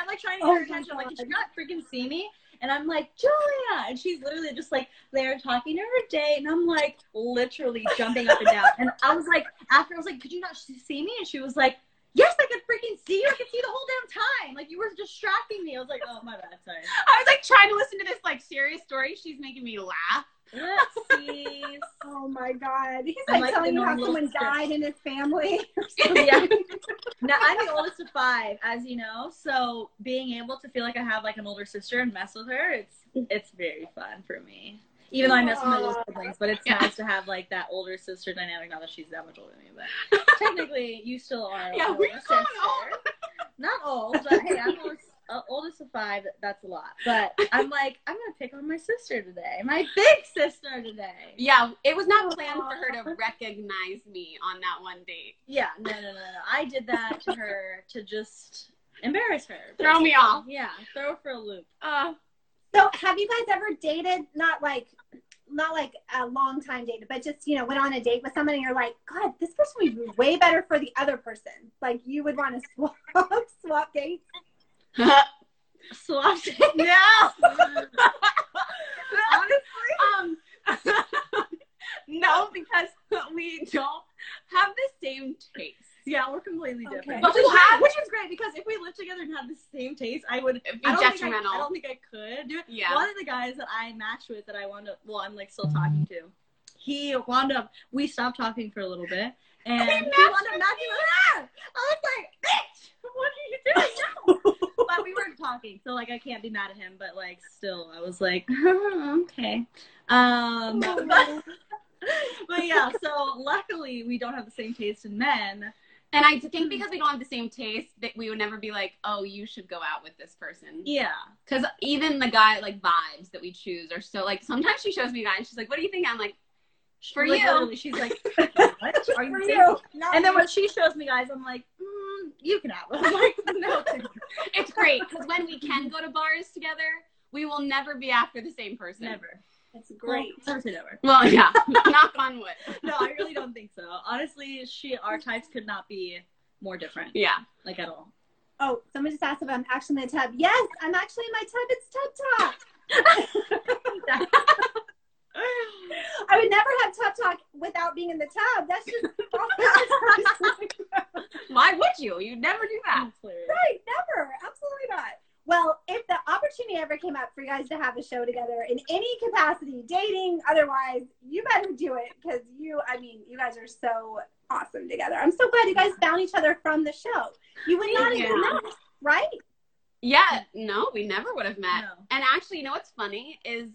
Speaker 3: I'm like trying to oh get
Speaker 2: Oh
Speaker 3: her attention. I'm like, did
Speaker 2: God.
Speaker 3: you not freaking see me? And I'm like, Julia, and she's literally just like there talking to her date, and I'm like literally jumping up and down. And I was like, after I was like, could you not see me? And she was like, yes, I could freaking see you. I could see the whole damn time. Like you were distracting me. I was like, oh my bad, sorry.
Speaker 4: I was like trying to listen to this like serious story. She's making me laugh.
Speaker 3: Let's see.
Speaker 2: Oh my god, he's like,
Speaker 3: like
Speaker 2: telling you how someone
Speaker 3: sister.
Speaker 2: died in his family.
Speaker 3: yeah. now I'm the oldest of five, as you know. So being able to feel like I have like an older sister and mess with her, it's it's very fun for me. Even though I miss my little siblings, but it's
Speaker 4: Yeah.
Speaker 3: nice to have like that older sister dynamic. Not that she's that much older than me, but technically you still are.
Speaker 4: Yeah, we're
Speaker 3: older
Speaker 4: calling
Speaker 3: sister. Not old, but hey, I'm oldest, uh, oldest of five. That's a lot. But I'm like, I'm gonna pick on my sister today, my big sister today.
Speaker 4: Yeah, it was not planned for her to recognize me on that one date.
Speaker 3: Yeah, no, no, no, no. I did that to her to just embarrass her.
Speaker 4: Throw me off.
Speaker 3: Yeah, throw her for a loop.
Speaker 4: Uh,
Speaker 2: So, have you guys ever dated? Not like, not like a long time date, but just you know, went on a date with someone and you're like, God, this person would be way better for the other person. Like, you would want to swap swap dates.
Speaker 3: Swap.
Speaker 4: no. um, no, because we don't have the same taste.
Speaker 3: Yeah, we're completely different.
Speaker 2: Okay.
Speaker 3: Which,
Speaker 4: But
Speaker 3: is
Speaker 4: we
Speaker 3: great, which is great because if we lived together and had the same taste, I would.
Speaker 4: It'd be
Speaker 3: I don't, think I,
Speaker 4: detrimental.
Speaker 3: I don't think I could do it.
Speaker 4: Yeah.
Speaker 3: One of the guys that I matched with that I wound up, well, I'm like still talking to, he wound up, we stopped talking for a little bit. And he wound up matching with her. I was like, bitch, what are you doing? No. but we weren't talking, so like I can't be mad at him. But like still, I was like, okay. Um, but, but yeah. So luckily, we don't have the same taste in men.
Speaker 4: And I think because we don't have the same taste, that we would never be like, oh, you should go out with this person.
Speaker 3: Yeah.
Speaker 4: Because even the guy, like, vibes that we choose are so, like, sometimes she shows me a guy and she's like, what do you think? I'm like, for
Speaker 3: Like,
Speaker 4: you.
Speaker 3: she's like, what are you
Speaker 2: For you,
Speaker 3: And then when she shows me guys, I'm like, mm, you can have them. I'm like, no.
Speaker 4: It's great because when we can go to bars together, we will never be after the same person.
Speaker 3: never.
Speaker 2: It's great.
Speaker 3: Well, never say never.
Speaker 4: Well, yeah. Knock on wood.
Speaker 3: No, I really don't think so. Honestly, she our types could not be more different,
Speaker 4: Yeah.
Speaker 3: like at all.
Speaker 2: Oh, someone just asked if I'm actually in the tub. Yes, I'm actually in my tub. It's tub talk. I would never have tub talk without being in the tub. That's just
Speaker 4: Why would you? You'd never do that.
Speaker 2: Right. Never, absolutely not. Well, if the opportunity ever came up for you guys to have a show together in any capacity, dating, otherwise, you better do it because you, I mean, you guys are so awesome together. I'm so glad you guys found each other from the show. You would not
Speaker 4: Thank
Speaker 2: even know, right?
Speaker 4: Yeah. No, we never would have met.
Speaker 3: No.
Speaker 4: And actually, you know what's funny is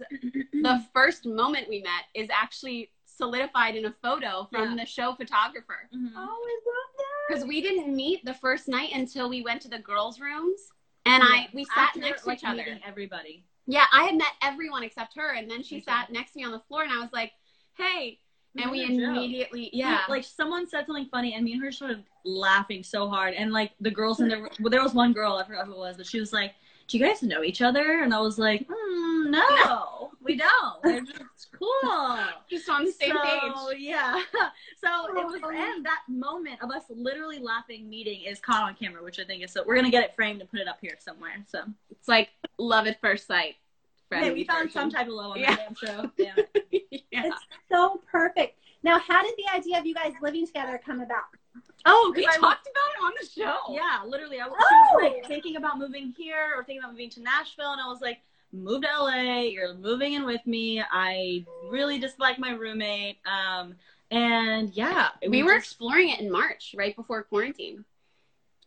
Speaker 4: the first moment we met is actually solidified in a photo from
Speaker 3: Yeah.
Speaker 4: the show photographer.
Speaker 3: Mhm.
Speaker 2: Oh, I love that.
Speaker 4: Because we didn't meet the first night until we went to the girls' rooms. And I we sat
Speaker 3: After,
Speaker 4: next to
Speaker 3: like,
Speaker 4: each other.
Speaker 3: everybody.
Speaker 4: Yeah, I had met everyone except her, and then she
Speaker 3: too.
Speaker 4: sat next to me on the floor, and I was like, "Hey," and we
Speaker 3: a joke.
Speaker 4: immediately, yeah,
Speaker 3: Like someone said something funny, and me and her started laughing so hard. And like the girls in the well, there was one girl I forgot who it was, but she was like, "Do you guys know each other?" And I was like, mm, "No, we don't. We're just cool."
Speaker 4: just on the same
Speaker 3: so,
Speaker 4: page.
Speaker 3: Yeah. So it was, and that moment of us literally laughing, meeting is caught on camera, which I think is so. We're gonna get it framed and put it up here somewhere. So
Speaker 4: It's like love at first sight.
Speaker 3: hey, we found
Speaker 4: person.
Speaker 3: some type of love on
Speaker 4: Yeah.
Speaker 3: that damn show. Damn it.
Speaker 4: yeah.
Speaker 2: It's so perfect. Now, how did the idea of you guys living together come about?
Speaker 3: Oh,
Speaker 4: We
Speaker 3: I
Speaker 4: talked about it on the show.
Speaker 3: Yeah, literally. I was,
Speaker 2: Oh!
Speaker 3: was like thinking about moving here or thinking about moving to Nashville, and I was like, "Move to LA. You're moving in with me. I really dislike my roommate." Um, and yeah,
Speaker 4: we were
Speaker 3: just-
Speaker 4: exploring it in March, right before quarantine.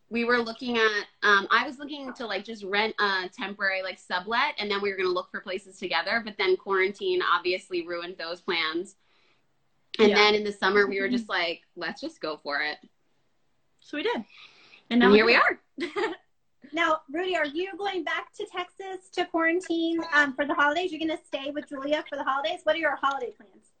Speaker 4: We were looking at. Um, I was looking to like just rent a temporary like sublet, and then we were gonna look for places together. But then quarantine obviously ruined those plans. And
Speaker 3: Yeah.
Speaker 4: then in the summer, we were just like, let's just go for it.
Speaker 3: so we did, and
Speaker 4: And
Speaker 3: now
Speaker 4: here
Speaker 3: we're
Speaker 4: we are.
Speaker 2: Now, Rudi, are you going back to Texas to quarantine um, for the holidays? You're going to stay with Julia for the holidays? What are your holiday plans?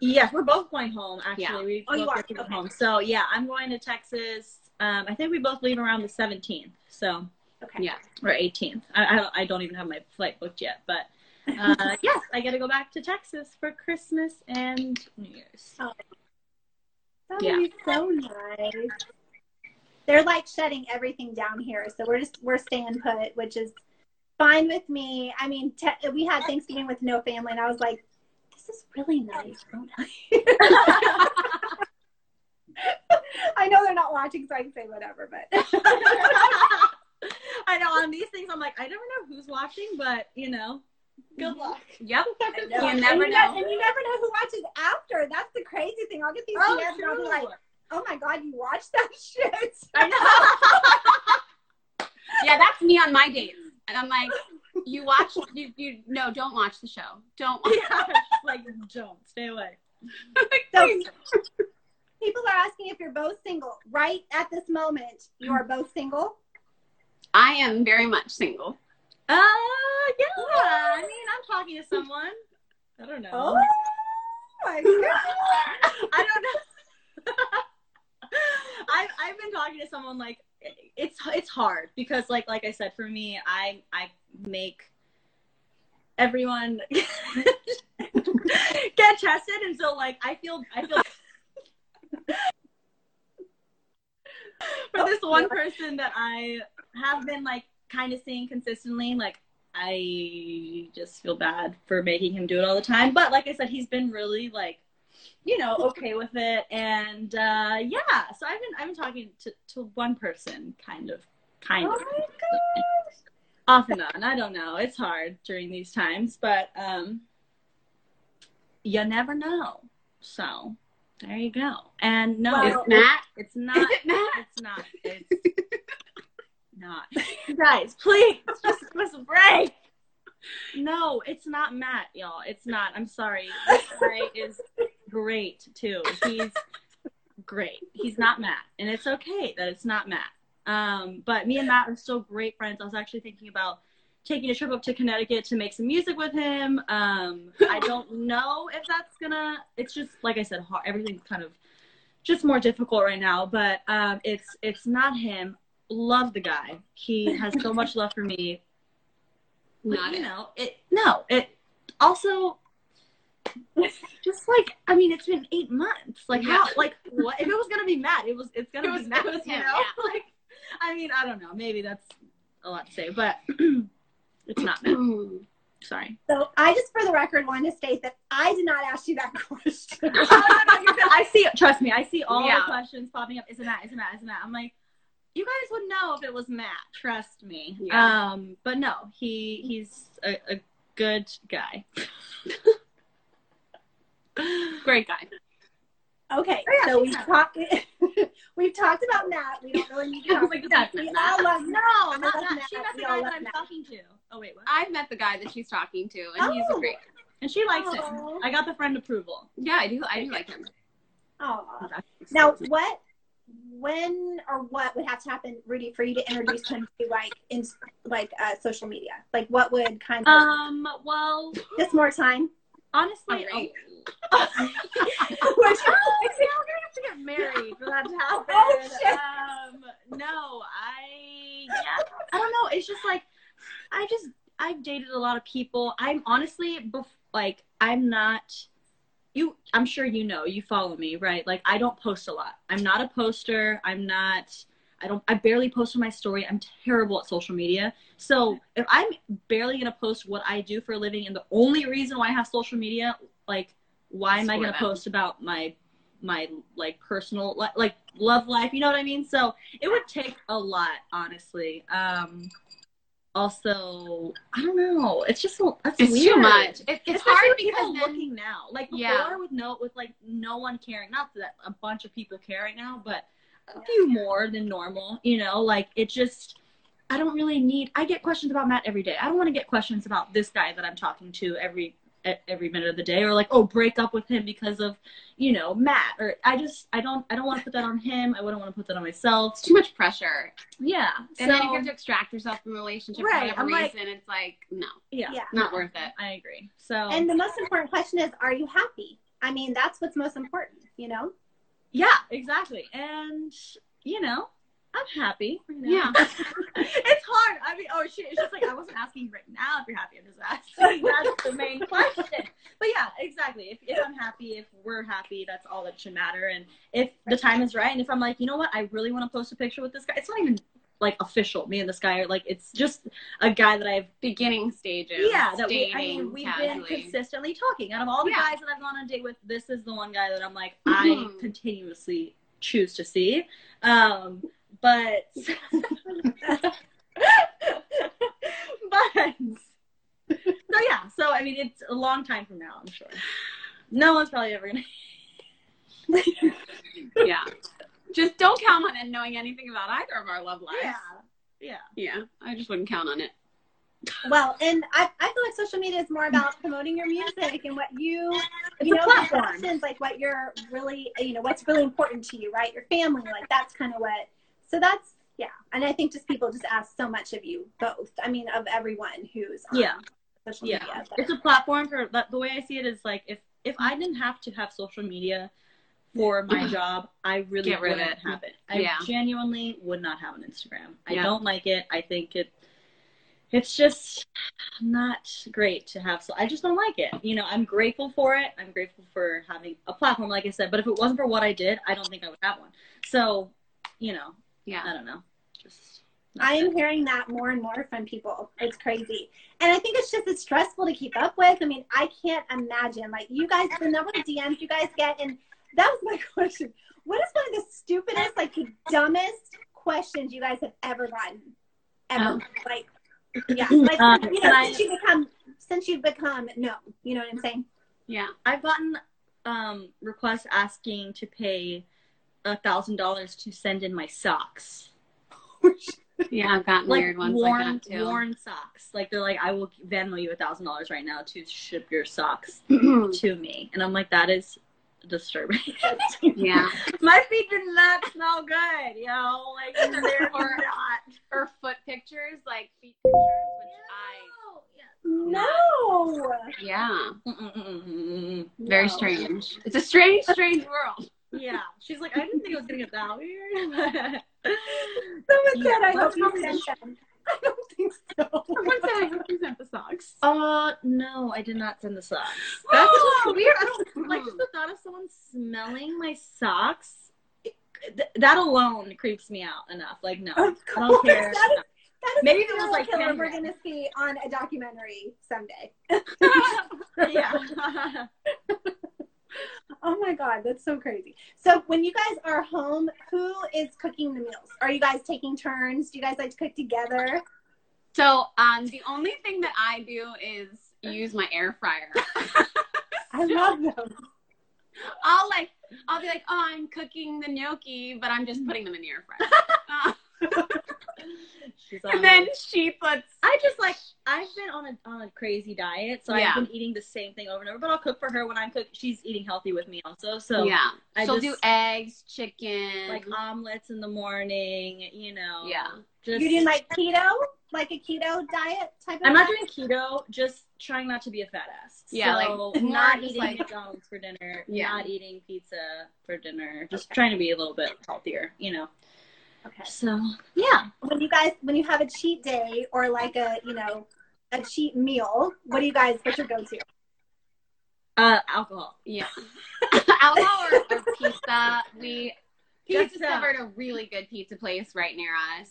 Speaker 3: Yes, we're both going home. Actually,
Speaker 4: Yeah.
Speaker 3: we
Speaker 2: Oh, you
Speaker 3: both
Speaker 2: are?
Speaker 3: to go
Speaker 2: Okay.
Speaker 3: home. So yeah, I'm going to Texas. Um, I think we both leave around the 17th. So
Speaker 2: Okay.
Speaker 4: Yeah.
Speaker 3: or 18th. I, I, don't, I don't even have my flight booked yet, but uh, yes, I get to go back to Texas for Christmas and New Year's.
Speaker 2: That would
Speaker 3: Yeah.
Speaker 2: be so nice. They're like shutting everything down here, so we're just we're staying put, which is fine with me. I mean, te- we had Thanksgiving with no family, and I was like, "This is really nice." I know they're not watching, so I can say whatever. But
Speaker 3: I know on these things, I'm like, I never know who's watching, but you know, good luck.
Speaker 4: Yep.
Speaker 2: I know.
Speaker 4: You
Speaker 2: And
Speaker 4: never
Speaker 2: you
Speaker 4: know.
Speaker 2: and you never know who watches after. That's the crazy thing. I'll get these
Speaker 3: Oh,
Speaker 2: DMs and I'll be like, oh my god, you watch that shit.
Speaker 3: I know.
Speaker 4: Yeah, that's me on my dates. And I'm like, you watch, you, you, no, don't watch the show. Don't watch
Speaker 3: yeah, like don't stay away.
Speaker 2: So people are asking if you're both single. Right at this moment, you are both single.
Speaker 4: I am very much single.
Speaker 3: Uh, yeah. I mean, I'm talking to someone. I don't know.
Speaker 2: Oh my god.
Speaker 3: I don't know. I've I've been talking to someone like it's it's hard because like like I said for me I I make everyone get tested. And so like I feel I feel for this one person that I have been like kind of seeing consistently like I just feel bad for making him do it all the time. But like I said he's been really like you know, okay with it. And uh, yeah, so I've been I've been talking to, to one person, kind of, kind
Speaker 2: Oh
Speaker 3: of, off and on. I don't know. It's hard during these times, but um, you never know. So there you go. And no,
Speaker 2: Well-
Speaker 3: it's,
Speaker 4: Matt?
Speaker 3: it's not.
Speaker 4: It Matt?
Speaker 3: It's not. It's not. Guys, please just give us a break. No, it's not Matt, y'all. It's not. I'm sorry. This guy is great too. He's great. He's not Matt, and it's okay that it's not Matt. Um, but me and Matt are still great friends. I was actually thinking about taking a trip up to Connecticut to make some music with him. Um, I don't know if that's gonna. It's just like I said, hard, everything's kind of just more difficult right now. But um, it's it's not him. Love the guy. He has so much love for me.
Speaker 4: Not
Speaker 3: you
Speaker 4: it.
Speaker 3: know, it no, it also just like I mean, it's been eight months. Like how? Like what? If it was gonna be Matt, it was. It's gonna
Speaker 4: It was-
Speaker 3: be Matt.
Speaker 4: was
Speaker 3: you
Speaker 4: him,
Speaker 3: know,
Speaker 4: yeah.
Speaker 3: like I mean, I don't know. Maybe that's a lot to say, but it's not Matt. Sorry.
Speaker 2: So I just, for the record, want to state that I did not ask you that question.
Speaker 3: I see. Trust me, I see all
Speaker 4: Yeah.
Speaker 3: the questions popping up. Is it Matt? Is it Matt? Is it Matt? I'm like, you guys would know if it was Matt. Trust me.
Speaker 4: Yeah.
Speaker 3: Um, but no, he he's a, a good guy.
Speaker 4: Great guy.
Speaker 2: Okay,
Speaker 3: Oh, yeah,
Speaker 2: so we've talked. we've talked about Matt. We don't really need to talk
Speaker 3: like,
Speaker 2: about We
Speaker 4: Matt.
Speaker 2: all love
Speaker 3: No, not Matt. She met the guy that I'm
Speaker 2: Matt.
Speaker 3: talking to. Oh wait, what?
Speaker 4: I've met the guy that she's talking to, and he's
Speaker 2: Oh.
Speaker 4: great.
Speaker 3: And she likes
Speaker 2: Aw.
Speaker 3: him. I got the friend approval.
Speaker 4: Yeah, I do. I do like him.
Speaker 2: Oh, now what? When or what would have to happen, Rudi, for you to introduce him to like in like uh, social media? Like, what would kind of
Speaker 3: Um. Well,
Speaker 2: just more time?
Speaker 3: Honestly,
Speaker 4: ring?
Speaker 3: oh. Which, see, I'm gonna have to get married for that to happen.
Speaker 2: Oh, shit.
Speaker 3: Um, no, I yeah, I don't know. It's just like I just I've dated a lot of people. I'm honestly bef- like I'm not. You, I'm sure you know. You follow me, right? Like I don't post a lot. I'm not a poster. I'm not. I don't. I barely post on my story. I'm terrible at social media. So if I'm barely gonna post what I do for a living, and the only reason why I have social media, like, why am I gonna
Speaker 4: them.
Speaker 3: post about my my like personal li- like love life? You know what I mean? So it would take a lot, honestly. Um, also, I don't know. It's just that's
Speaker 4: It's
Speaker 3: weird.
Speaker 4: too much. It, it's
Speaker 3: Especially
Speaker 4: hard because then,
Speaker 3: looking now. Like before,
Speaker 4: Yeah.
Speaker 3: with no, with like no one caring. Not that a bunch of people care right now, but a few more than normal. You know, like it just. I don't really need. I get questions about Matt every day. I don't want to get questions about this guy that I'm talking to every every minute of the day, or like, oh, break up with him because of, you know, Matt. Or I just, I don't, I don't want to put that on him. I wouldn't want to put that on myself.
Speaker 4: it's too much pressure.
Speaker 3: Yeah.
Speaker 4: And then if you have to extract yourself from a relationship
Speaker 3: Right,
Speaker 4: for whatever
Speaker 3: I'm like-
Speaker 4: reason, it's like, no,
Speaker 3: yeah,
Speaker 2: Yeah.
Speaker 4: not worth it.
Speaker 3: I agree. So
Speaker 2: And the most important question is, are you happy? I mean, that's what's most important. You know.
Speaker 3: Yeah, exactly. And you know, I'm happy.
Speaker 4: Yeah.
Speaker 3: it's hard. I mean, oh shit, it's just like I wasn't asking right now if you're happy. I'm just asking. That's the main question. But yeah, exactly. If, if I'm happy, if we're happy, that's all that should matter. And if the time is right, and if I'm like, you know what, I really want to post a picture with this guy. It's not even like official. Me and this guy are like, it's just a guy that I've
Speaker 4: Beginning stages.
Speaker 3: yeah, that we, I mean, we've been consistently talking. Out of all the
Speaker 4: Yeah.
Speaker 3: guys that I've gone on a date with, this is the one guy that I'm like. I continuously choose to see. Um, but, but, so yeah. So I mean, it's a long time from now. I'm sure. No one's probably ever gonna.
Speaker 4: yeah. Just don't count on it knowing anything about either of our love lives.
Speaker 3: Yeah. Yeah.
Speaker 4: Yeah, I just wouldn't count on it.
Speaker 2: Well, and I, I feel like social media is more about promoting your music and what you, you
Speaker 3: a
Speaker 2: know,
Speaker 3: platform.
Speaker 2: your passions, like what you're really, you know, what's really important to you, right? Your family, like that's kind of what. So that's yeah, and I think just people just ask so much of you both. I mean, of everyone who's on
Speaker 3: Yeah.
Speaker 2: social
Speaker 3: Yeah.
Speaker 2: media.
Speaker 3: It's a platform for. The way I see it is like if if I didn't have to have social media for my job, I really
Speaker 4: Get rid
Speaker 3: wouldn't
Speaker 4: it.
Speaker 3: have it. I
Speaker 4: Yeah.
Speaker 3: genuinely would not have an Instagram. I
Speaker 4: Yeah.
Speaker 3: don't like it. I think it it's just not great to have so I just don't like it. You know, I'm grateful for it. I'm grateful for having a platform like I said, but if it wasn't for what I did, I don't think I would have one. So, you know,
Speaker 4: Yeah.
Speaker 3: I don't know. Just
Speaker 2: I am hearing that more and more from people. It's crazy. And I think it's just it's stressful to keep up with. I mean, I can't imagine. Like you guys, the number of DMs you guys get, and that was my question. What is one of the stupidest, like the dumbest questions you guys have ever gotten? Ever.
Speaker 4: Um,
Speaker 2: like yeah. Like
Speaker 3: Um,
Speaker 2: you know,
Speaker 3: I-
Speaker 2: since you become since you've become no. You know what I'm saying?
Speaker 4: Yeah.
Speaker 3: I've gotten um, requests asking to pay a thousand dollars to send in my socks,
Speaker 4: Yeah, I've gotten
Speaker 3: like
Speaker 4: weird ones
Speaker 3: worn
Speaker 4: like that too.
Speaker 3: worn socks. Like they're like, I will Venmo you a thousand dollars right now to ship your socks to me, and I'm like, that is disturbing.
Speaker 4: yeah.
Speaker 3: my feet do not smell good, you know, Like they're
Speaker 4: Or-
Speaker 3: not.
Speaker 4: Or foot pictures, like feet pictures, which
Speaker 2: No.
Speaker 4: I yeah.
Speaker 3: Mm-mm-mm-mm-mm.
Speaker 4: Very strange. It's a strange, strange world.
Speaker 3: Yeah, she's like, I didn't think it was gonna get that weird.
Speaker 2: Someone said
Speaker 3: Yeah,
Speaker 2: I hope you
Speaker 3: probably
Speaker 2: sent them. I don't think so.
Speaker 4: Someone said I hope you sent the socks.
Speaker 3: Uh, no, I did not send the socks.
Speaker 4: That's
Speaker 3: That's weird. I don't like just the thought of someone smelling my socks. it- th- that alone creeps me out enough. Like, no,
Speaker 2: Of
Speaker 3: I don't care.
Speaker 2: that is- That is
Speaker 3: Maybe it was, like,
Speaker 2: killer we're gonna see on a documentary someday.
Speaker 3: yeah.
Speaker 2: Oh my god, that's so crazy. So when you guys are home, who is cooking the meals? Are you guys taking turns? Do you guys like to cook together?
Speaker 4: So, um, the only thing that I do is use my air fryer.
Speaker 2: I love them.
Speaker 4: I'll like, I'll be like, oh, I'm cooking the gnocchi, but I'm just putting them in the air fryer.
Speaker 3: She's
Speaker 4: and then she puts.
Speaker 3: I just like I've been on a on a crazy diet, so
Speaker 4: Yeah.
Speaker 3: I've been eating the same thing over and over. But I'll cook for her when I'm cooking. She's eating healthy with me also, so
Speaker 4: yeah,
Speaker 3: I
Speaker 4: she'll
Speaker 3: just-
Speaker 4: do eggs, chicken.
Speaker 3: like omelets in the morning. You know,
Speaker 4: Yeah.
Speaker 3: Just
Speaker 2: You're doing like keto, like a keto diet type of
Speaker 3: I'm not
Speaker 2: diet?
Speaker 3: doing keto, just trying not to be a fat ass.
Speaker 4: Yeah, like,
Speaker 3: so
Speaker 4: more
Speaker 3: not eating
Speaker 4: like-
Speaker 3: McDonald's for dinner,
Speaker 4: Yeah.
Speaker 3: not eating pizza for dinner, just trying to be a little bit healthier, you know.
Speaker 2: Okay.
Speaker 3: So yeah,
Speaker 2: When you guys, when you have a cheat day or like a, you know, a cheat meal, what do you guys? What's your go-to?
Speaker 3: uh, alcohol.
Speaker 4: Yeah. Alcohol or, or pizza. We just discovered a really good pizza place right near us.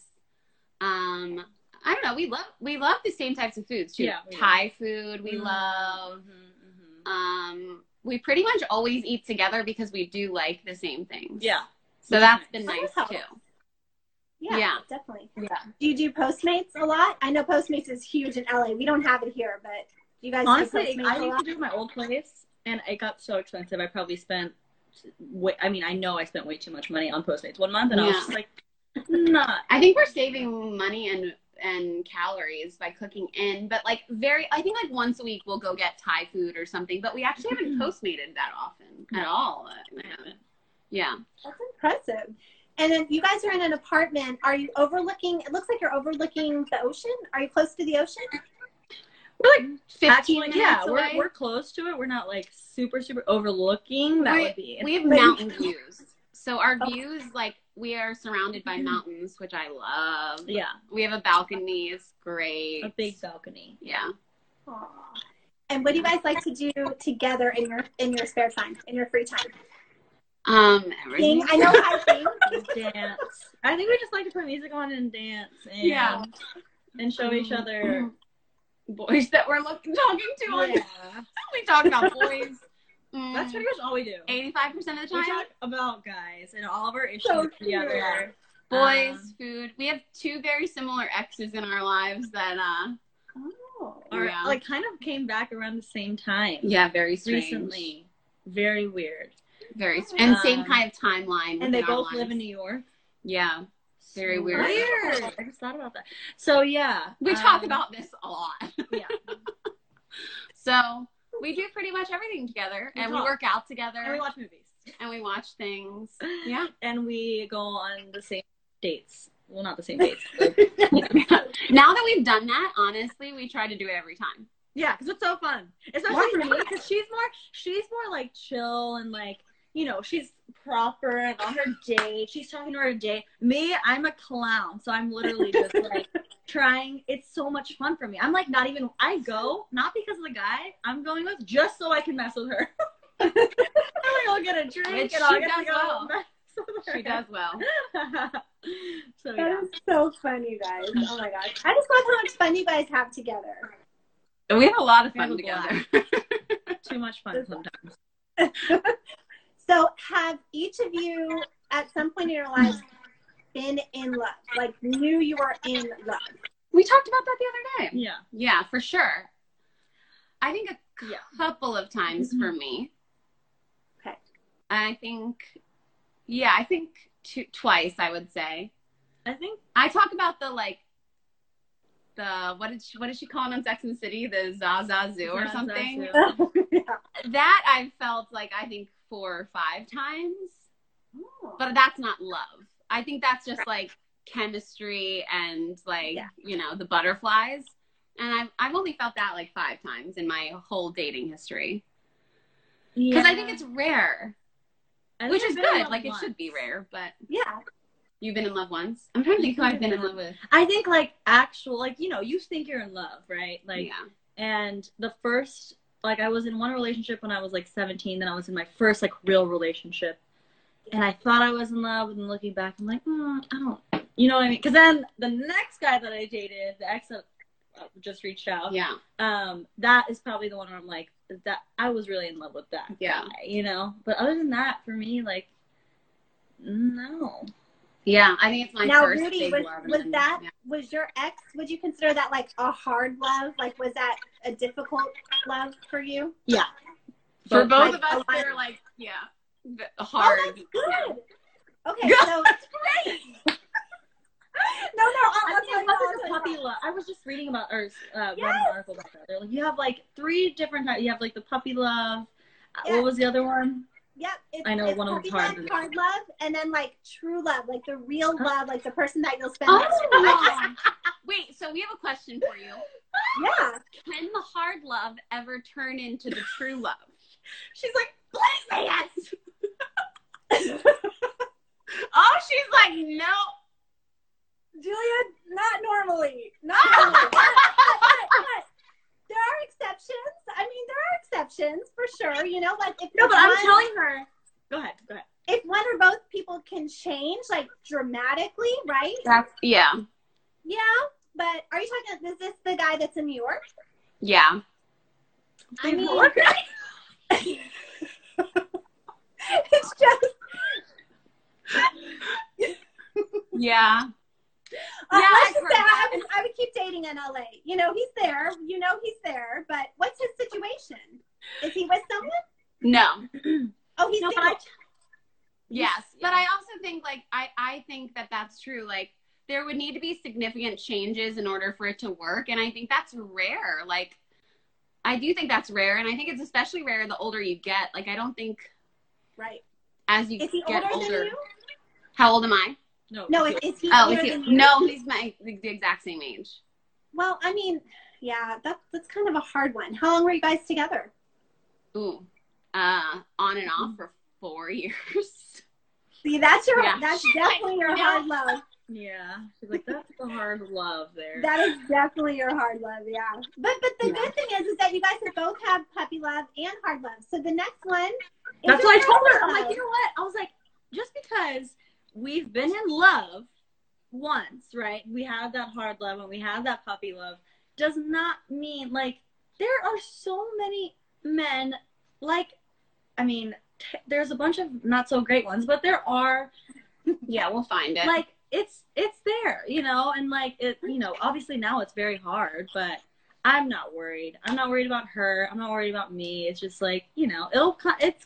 Speaker 4: Um, I don't know. We love we love the same types of foods too.
Speaker 3: Yeah, we
Speaker 4: Thai food we
Speaker 3: Mm,
Speaker 4: love.
Speaker 3: mhm, mhm.
Speaker 4: Um, we pretty much always eat together because we do like the same things.
Speaker 3: Yeah.
Speaker 4: So that's been nice
Speaker 2: helps.
Speaker 4: too.
Speaker 2: Yeah,
Speaker 4: Yeah.
Speaker 2: definitely.
Speaker 4: Yeah.
Speaker 2: Do you do Postmates a lot? I know Postmates is huge in LA. We don't have it here, but do you guys
Speaker 3: Honestly,
Speaker 2: do Postmates
Speaker 3: I
Speaker 2: a
Speaker 3: used to do it my old place, and it got so expensive. I probably spent. Way, I mean, I know I spent way too much money on Postmates one month, and I was just like, not.
Speaker 4: I think we're saving money and and calories by cooking in, but like very I think like once a week we'll go get Thai food or something, but we actually haven't mm-hmm. postmated that often at all. Yeah.
Speaker 2: That's impressive. And then you guys are in an apartment. Are you overlooking? It looks like you're overlooking the ocean. Are you close to the ocean?
Speaker 3: We're like
Speaker 4: 15
Speaker 3: Actually,
Speaker 4: minutes
Speaker 3: yeah,
Speaker 4: away.
Speaker 3: we're we're close to it. We're not like super super overlooking. That
Speaker 4: we,
Speaker 3: would be.
Speaker 4: we have mountain views. So our
Speaker 2: Oh.
Speaker 4: views like we are surrounded by mm-hmm. mountains, which I love.
Speaker 3: yeah,
Speaker 4: We have a balcony, it's great.
Speaker 3: a big balcony.
Speaker 4: Yeah.
Speaker 2: Aw. And what do you guys like to do together in your in your spare time, in your free time?
Speaker 4: Um
Speaker 2: Sing.
Speaker 4: everything.
Speaker 2: I know I sing.
Speaker 3: dance. I think we just like to put music on and dance and
Speaker 4: Yeah.
Speaker 3: and show each other.
Speaker 4: boys that we're looking talking to
Speaker 3: Yeah,
Speaker 4: we talk about boys. Mm,
Speaker 3: that's pretty much all we do.
Speaker 4: 85% of the time,
Speaker 3: We
Speaker 4: time.
Speaker 3: talk about guys and all of our issues
Speaker 2: So cute.
Speaker 3: together.
Speaker 4: boys,
Speaker 3: Um,
Speaker 4: food. We have two very similar exes in our lives that uh
Speaker 2: Oh.
Speaker 3: Or
Speaker 4: Yeah.
Speaker 3: like kind of came back around the same time.
Speaker 4: yeah, very strange.
Speaker 3: recently. Very weird.
Speaker 4: Very and same kind of timeline.
Speaker 3: and they
Speaker 4: within our
Speaker 3: both live in. New York.
Speaker 4: Yeah, Very
Speaker 3: So
Speaker 4: weird.
Speaker 3: I just thought about that. So yeah,
Speaker 4: we talk
Speaker 3: um,
Speaker 4: about this a lot.
Speaker 3: yeah.
Speaker 4: So we do pretty much everything together,
Speaker 3: We
Speaker 4: and we work out together,
Speaker 3: and we watch movies.
Speaker 4: and we watch things. Yeah.
Speaker 3: and we go on the same dates. Well, not the same dates.
Speaker 4: now that we've done that, honestly, we try to do it every time.
Speaker 3: yeah, because it's so fun, especially
Speaker 4: Why
Speaker 3: me. Because she's more, she's more like chill and like you know she's proper and on her date. She's talking to her date. Me, I'm a clown, so I'm literally just like trying. It's so much fun for me. I'm like not even. I go not because of the guy I'm going with, just so I can mess with her. and I'll get a drink
Speaker 4: Which
Speaker 3: and I'll
Speaker 4: she
Speaker 3: get to
Speaker 4: does
Speaker 3: go
Speaker 4: well.
Speaker 3: mess.
Speaker 4: She does well.
Speaker 3: so
Speaker 2: That
Speaker 3: yeah.
Speaker 2: is so fun, you guys. Oh my gosh. I just love how much fun you guys have together.
Speaker 4: We have a lot of fun together.
Speaker 3: Too much fun sometimes.
Speaker 2: So, have each of you at some point in your lives been in love? Like, knew you were in love?
Speaker 4: we talked about that the other day.
Speaker 3: Yeah.
Speaker 4: Yeah, for sure. I think a
Speaker 3: Yeah.
Speaker 4: couple of times mm-hmm. for me.
Speaker 2: Okay.
Speaker 4: I think, yeah, I think two, twice. I would say.
Speaker 3: I think
Speaker 4: I talk about the like, the what did she, what did she call it on Sex and the City? The Zsa Zsa Zsu
Speaker 3: or
Speaker 4: something.
Speaker 3: Zoo.
Speaker 2: yeah.
Speaker 4: That I felt like I think four or five times, oh. but that's not love. I think that's just like chemistry and like
Speaker 2: Yeah.
Speaker 4: you know the butterflies. And I've I've only felt that like five times in my whole dating history because I think it's rare, which is
Speaker 3: I've been in
Speaker 4: good. Like it should be rare, but
Speaker 2: yeah.
Speaker 4: you've been in love once. I'm trying to think who I've been in love with.
Speaker 3: I think like actual like you know you think you're in love right like
Speaker 4: yeah,
Speaker 3: and the first like I was in one relationship when I was like 17 then I was in my first like real relationship and I thought I was in love and looking back I'm like mm, I don't you know what I mean because then the next guy that I dated the ex that uh, just reached out
Speaker 4: yeah,
Speaker 3: um that is probably the one where I'm like that I was really in love with that
Speaker 4: Yeah.
Speaker 3: guy you know but other than that for me like no
Speaker 4: yeah. I think it's my
Speaker 2: now,
Speaker 4: first
Speaker 2: Rudi,
Speaker 4: big
Speaker 2: was,
Speaker 4: love.
Speaker 2: was that,
Speaker 4: yeah.
Speaker 2: was your ex, would you consider that like a hard love? Like, was that a difficult love for you?
Speaker 3: yeah
Speaker 4: for
Speaker 3: But,
Speaker 4: both
Speaker 3: like,
Speaker 4: of us? They're like yeah, hard.
Speaker 2: Oh, that's good. Okay,
Speaker 4: Yeah.
Speaker 2: so. no, no, I'll,
Speaker 3: I
Speaker 2: I'll
Speaker 3: think it wasn't a puppy love. I was just reading about or uh, read
Speaker 2: Yes.
Speaker 3: an article about that. They're like you have like three different types. You have like the puppy love. Uh,
Speaker 2: Yeah.
Speaker 3: What was the other one?
Speaker 2: Yep. It's,
Speaker 3: I know
Speaker 2: it's
Speaker 3: one of
Speaker 2: puppy
Speaker 3: them's hard
Speaker 2: love, hard love, and then like true love, like the real love, like the person that you'll spend.
Speaker 4: Oh.
Speaker 2: next to. Like,
Speaker 4: Wait, so we have a question for you.
Speaker 2: yeah.
Speaker 4: Can the hard love ever turn into the true love?
Speaker 3: She's like,
Speaker 4: Please say yes. oh, she's like, no.
Speaker 2: Julia, not normally. Not normally. but, but, but, there are exceptions. I mean, there are exceptions for sure. You know, like if
Speaker 3: no, but I'm telling her. Go ahead. Go ahead.
Speaker 2: if one or both people can change like dramatically, right?
Speaker 4: That's yeah,
Speaker 2: Yeah. But are you talking? Is this the guy that's in New York?
Speaker 4: yeah.
Speaker 2: I mean, it's just.
Speaker 4: Yeah.
Speaker 2: Uh,
Speaker 4: Yeah,
Speaker 2: let's
Speaker 4: I've
Speaker 2: just say I, would, I would keep dating in LA. You know, he's there. You know, he's there. But what's his situation? Is he with someone?
Speaker 4: No.
Speaker 2: Oh, he's
Speaker 3: No, but. I.
Speaker 4: Yes, but I also think like I I think that that's true. Like there would need to be significant changes in order for it to work, and I think that's rare. Like I do think that's rare, and I think it's especially rare the older you get. Like I don't think
Speaker 2: right.
Speaker 4: as you
Speaker 2: Is he
Speaker 4: get
Speaker 2: older,
Speaker 4: older.
Speaker 2: than you?
Speaker 4: How old am I?
Speaker 3: No.
Speaker 2: No, is, is he
Speaker 4: Oh,
Speaker 2: older
Speaker 4: is he?
Speaker 2: than you?
Speaker 4: No, he's my the exact same age.
Speaker 2: Well, I mean, yeah, that's that's kind of a hard one. How long were you guys together?
Speaker 4: Ooh, uh, on and off for four years.
Speaker 2: See, that's your
Speaker 4: Yeah.
Speaker 2: that's definitely your
Speaker 4: No.
Speaker 2: hard love.
Speaker 3: Yeah. She's like, that's the hard love there.
Speaker 2: That is definitely your hard love, yeah. But but the
Speaker 4: Yeah.
Speaker 2: good thing is is that you guys have both have puppy love and hard love. So the next one is
Speaker 3: That's what I told
Speaker 2: hard
Speaker 3: her. I'm like, you know what? I was like, just because we've been in love once, right? We had that hard love and we had that puppy love, does not mean like there are so many men. Like, I mean, t- there's a bunch of not so great ones, but there are
Speaker 4: Yeah, we'll find it.
Speaker 3: like it's it's there, you know, and like it, you know, obviously now it's very hard, but I'm not worried. I'm not worried about her. I'm not worried about me. It's just like you know, it'll it's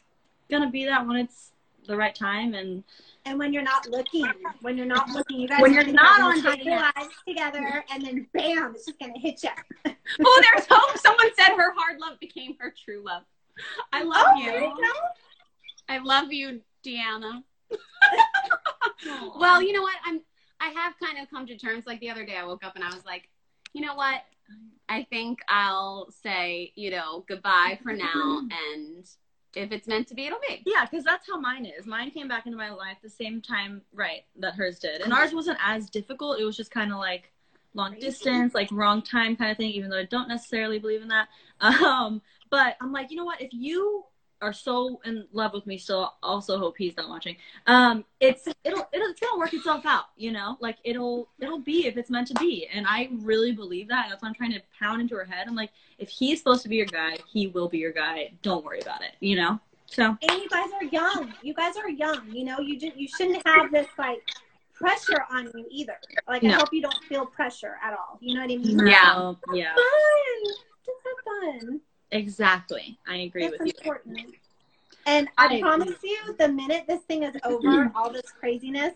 Speaker 3: gonna be that when it's the right time and
Speaker 2: and when you're not looking, when you're not looking, you guys
Speaker 3: When you're not on
Speaker 2: your
Speaker 3: dating
Speaker 2: lives together, and then bam, it's just gonna hit you.
Speaker 4: Oh, there's hope. Someone said her hard love became her true love. I love
Speaker 2: oh,
Speaker 4: you.
Speaker 2: there you go.
Speaker 4: I love you, Deanna. well, you know what? I'm I have kind of come to terms like the other day I woke up and I was like, you know what? I think I'll say, you know, goodbye for now and if it's meant to be, it'll be.
Speaker 3: Yeah, because that's how mine is. Mine came back into my life the same time, right, that hers did. And ours wasn't as difficult. It was just kind of like long distance, like wrong time kind of thing, even though I don't necessarily believe in that. Um, but I'm like, you know what? If you are so in love with me still, also hope he's not watching. Um, it's it'll it'll it's gonna work itself out, you know? Like it'll it'll be if it's meant to be. And I really believe that. That's why I'm trying to pound into her head. I'm like, if he's supposed to be your guy, he will be your guy. Don't worry about it, you know? So
Speaker 2: And you guys are young. You guys are young. You know, you just you shouldn't have this like pressure on you either. Like I hope you don't feel pressure at all. You know what I mean?
Speaker 4: Yeah.
Speaker 3: No, yeah.
Speaker 2: Fun. Just have fun.
Speaker 3: Exactly. I agree
Speaker 2: It's
Speaker 3: with you.
Speaker 2: And
Speaker 3: I
Speaker 2: I,
Speaker 3: agree.
Speaker 2: promise you, the minute this thing is over, mm-hmm. all this craziness,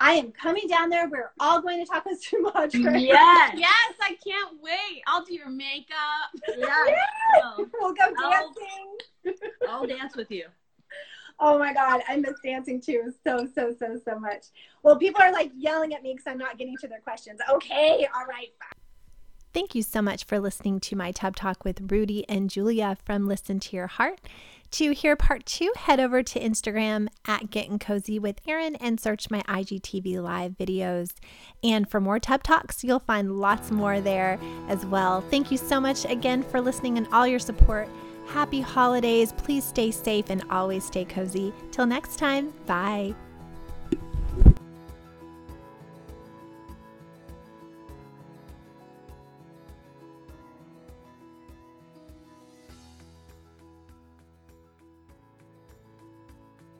Speaker 2: I am coming down there. We're all going to Tacos Tu Madre.
Speaker 3: Yes.
Speaker 4: Yes, I can't wait. I'll do your makeup.
Speaker 3: Yes. Oh.
Speaker 2: We'll go
Speaker 3: I'll-
Speaker 2: dancing.
Speaker 3: I'll dance with you.
Speaker 2: Oh my God, I miss dancing too so, so, so, so much. Well, people are like yelling at me because I'm not getting to their questions. Okay, all right, fine.
Speaker 5: Thank you so much for listening to my Tub Talk with Rudi and Julia from Listen to Your Heart. To hear part two, head over to Instagram at Getting Cozy with Erin and search my IGTV live videos. And for more Tub Talks, you'll find lots more there as well. Thank you so much again for listening and all your support. Happy holidays. Please stay safe and always stay cozy. Till next time, bye.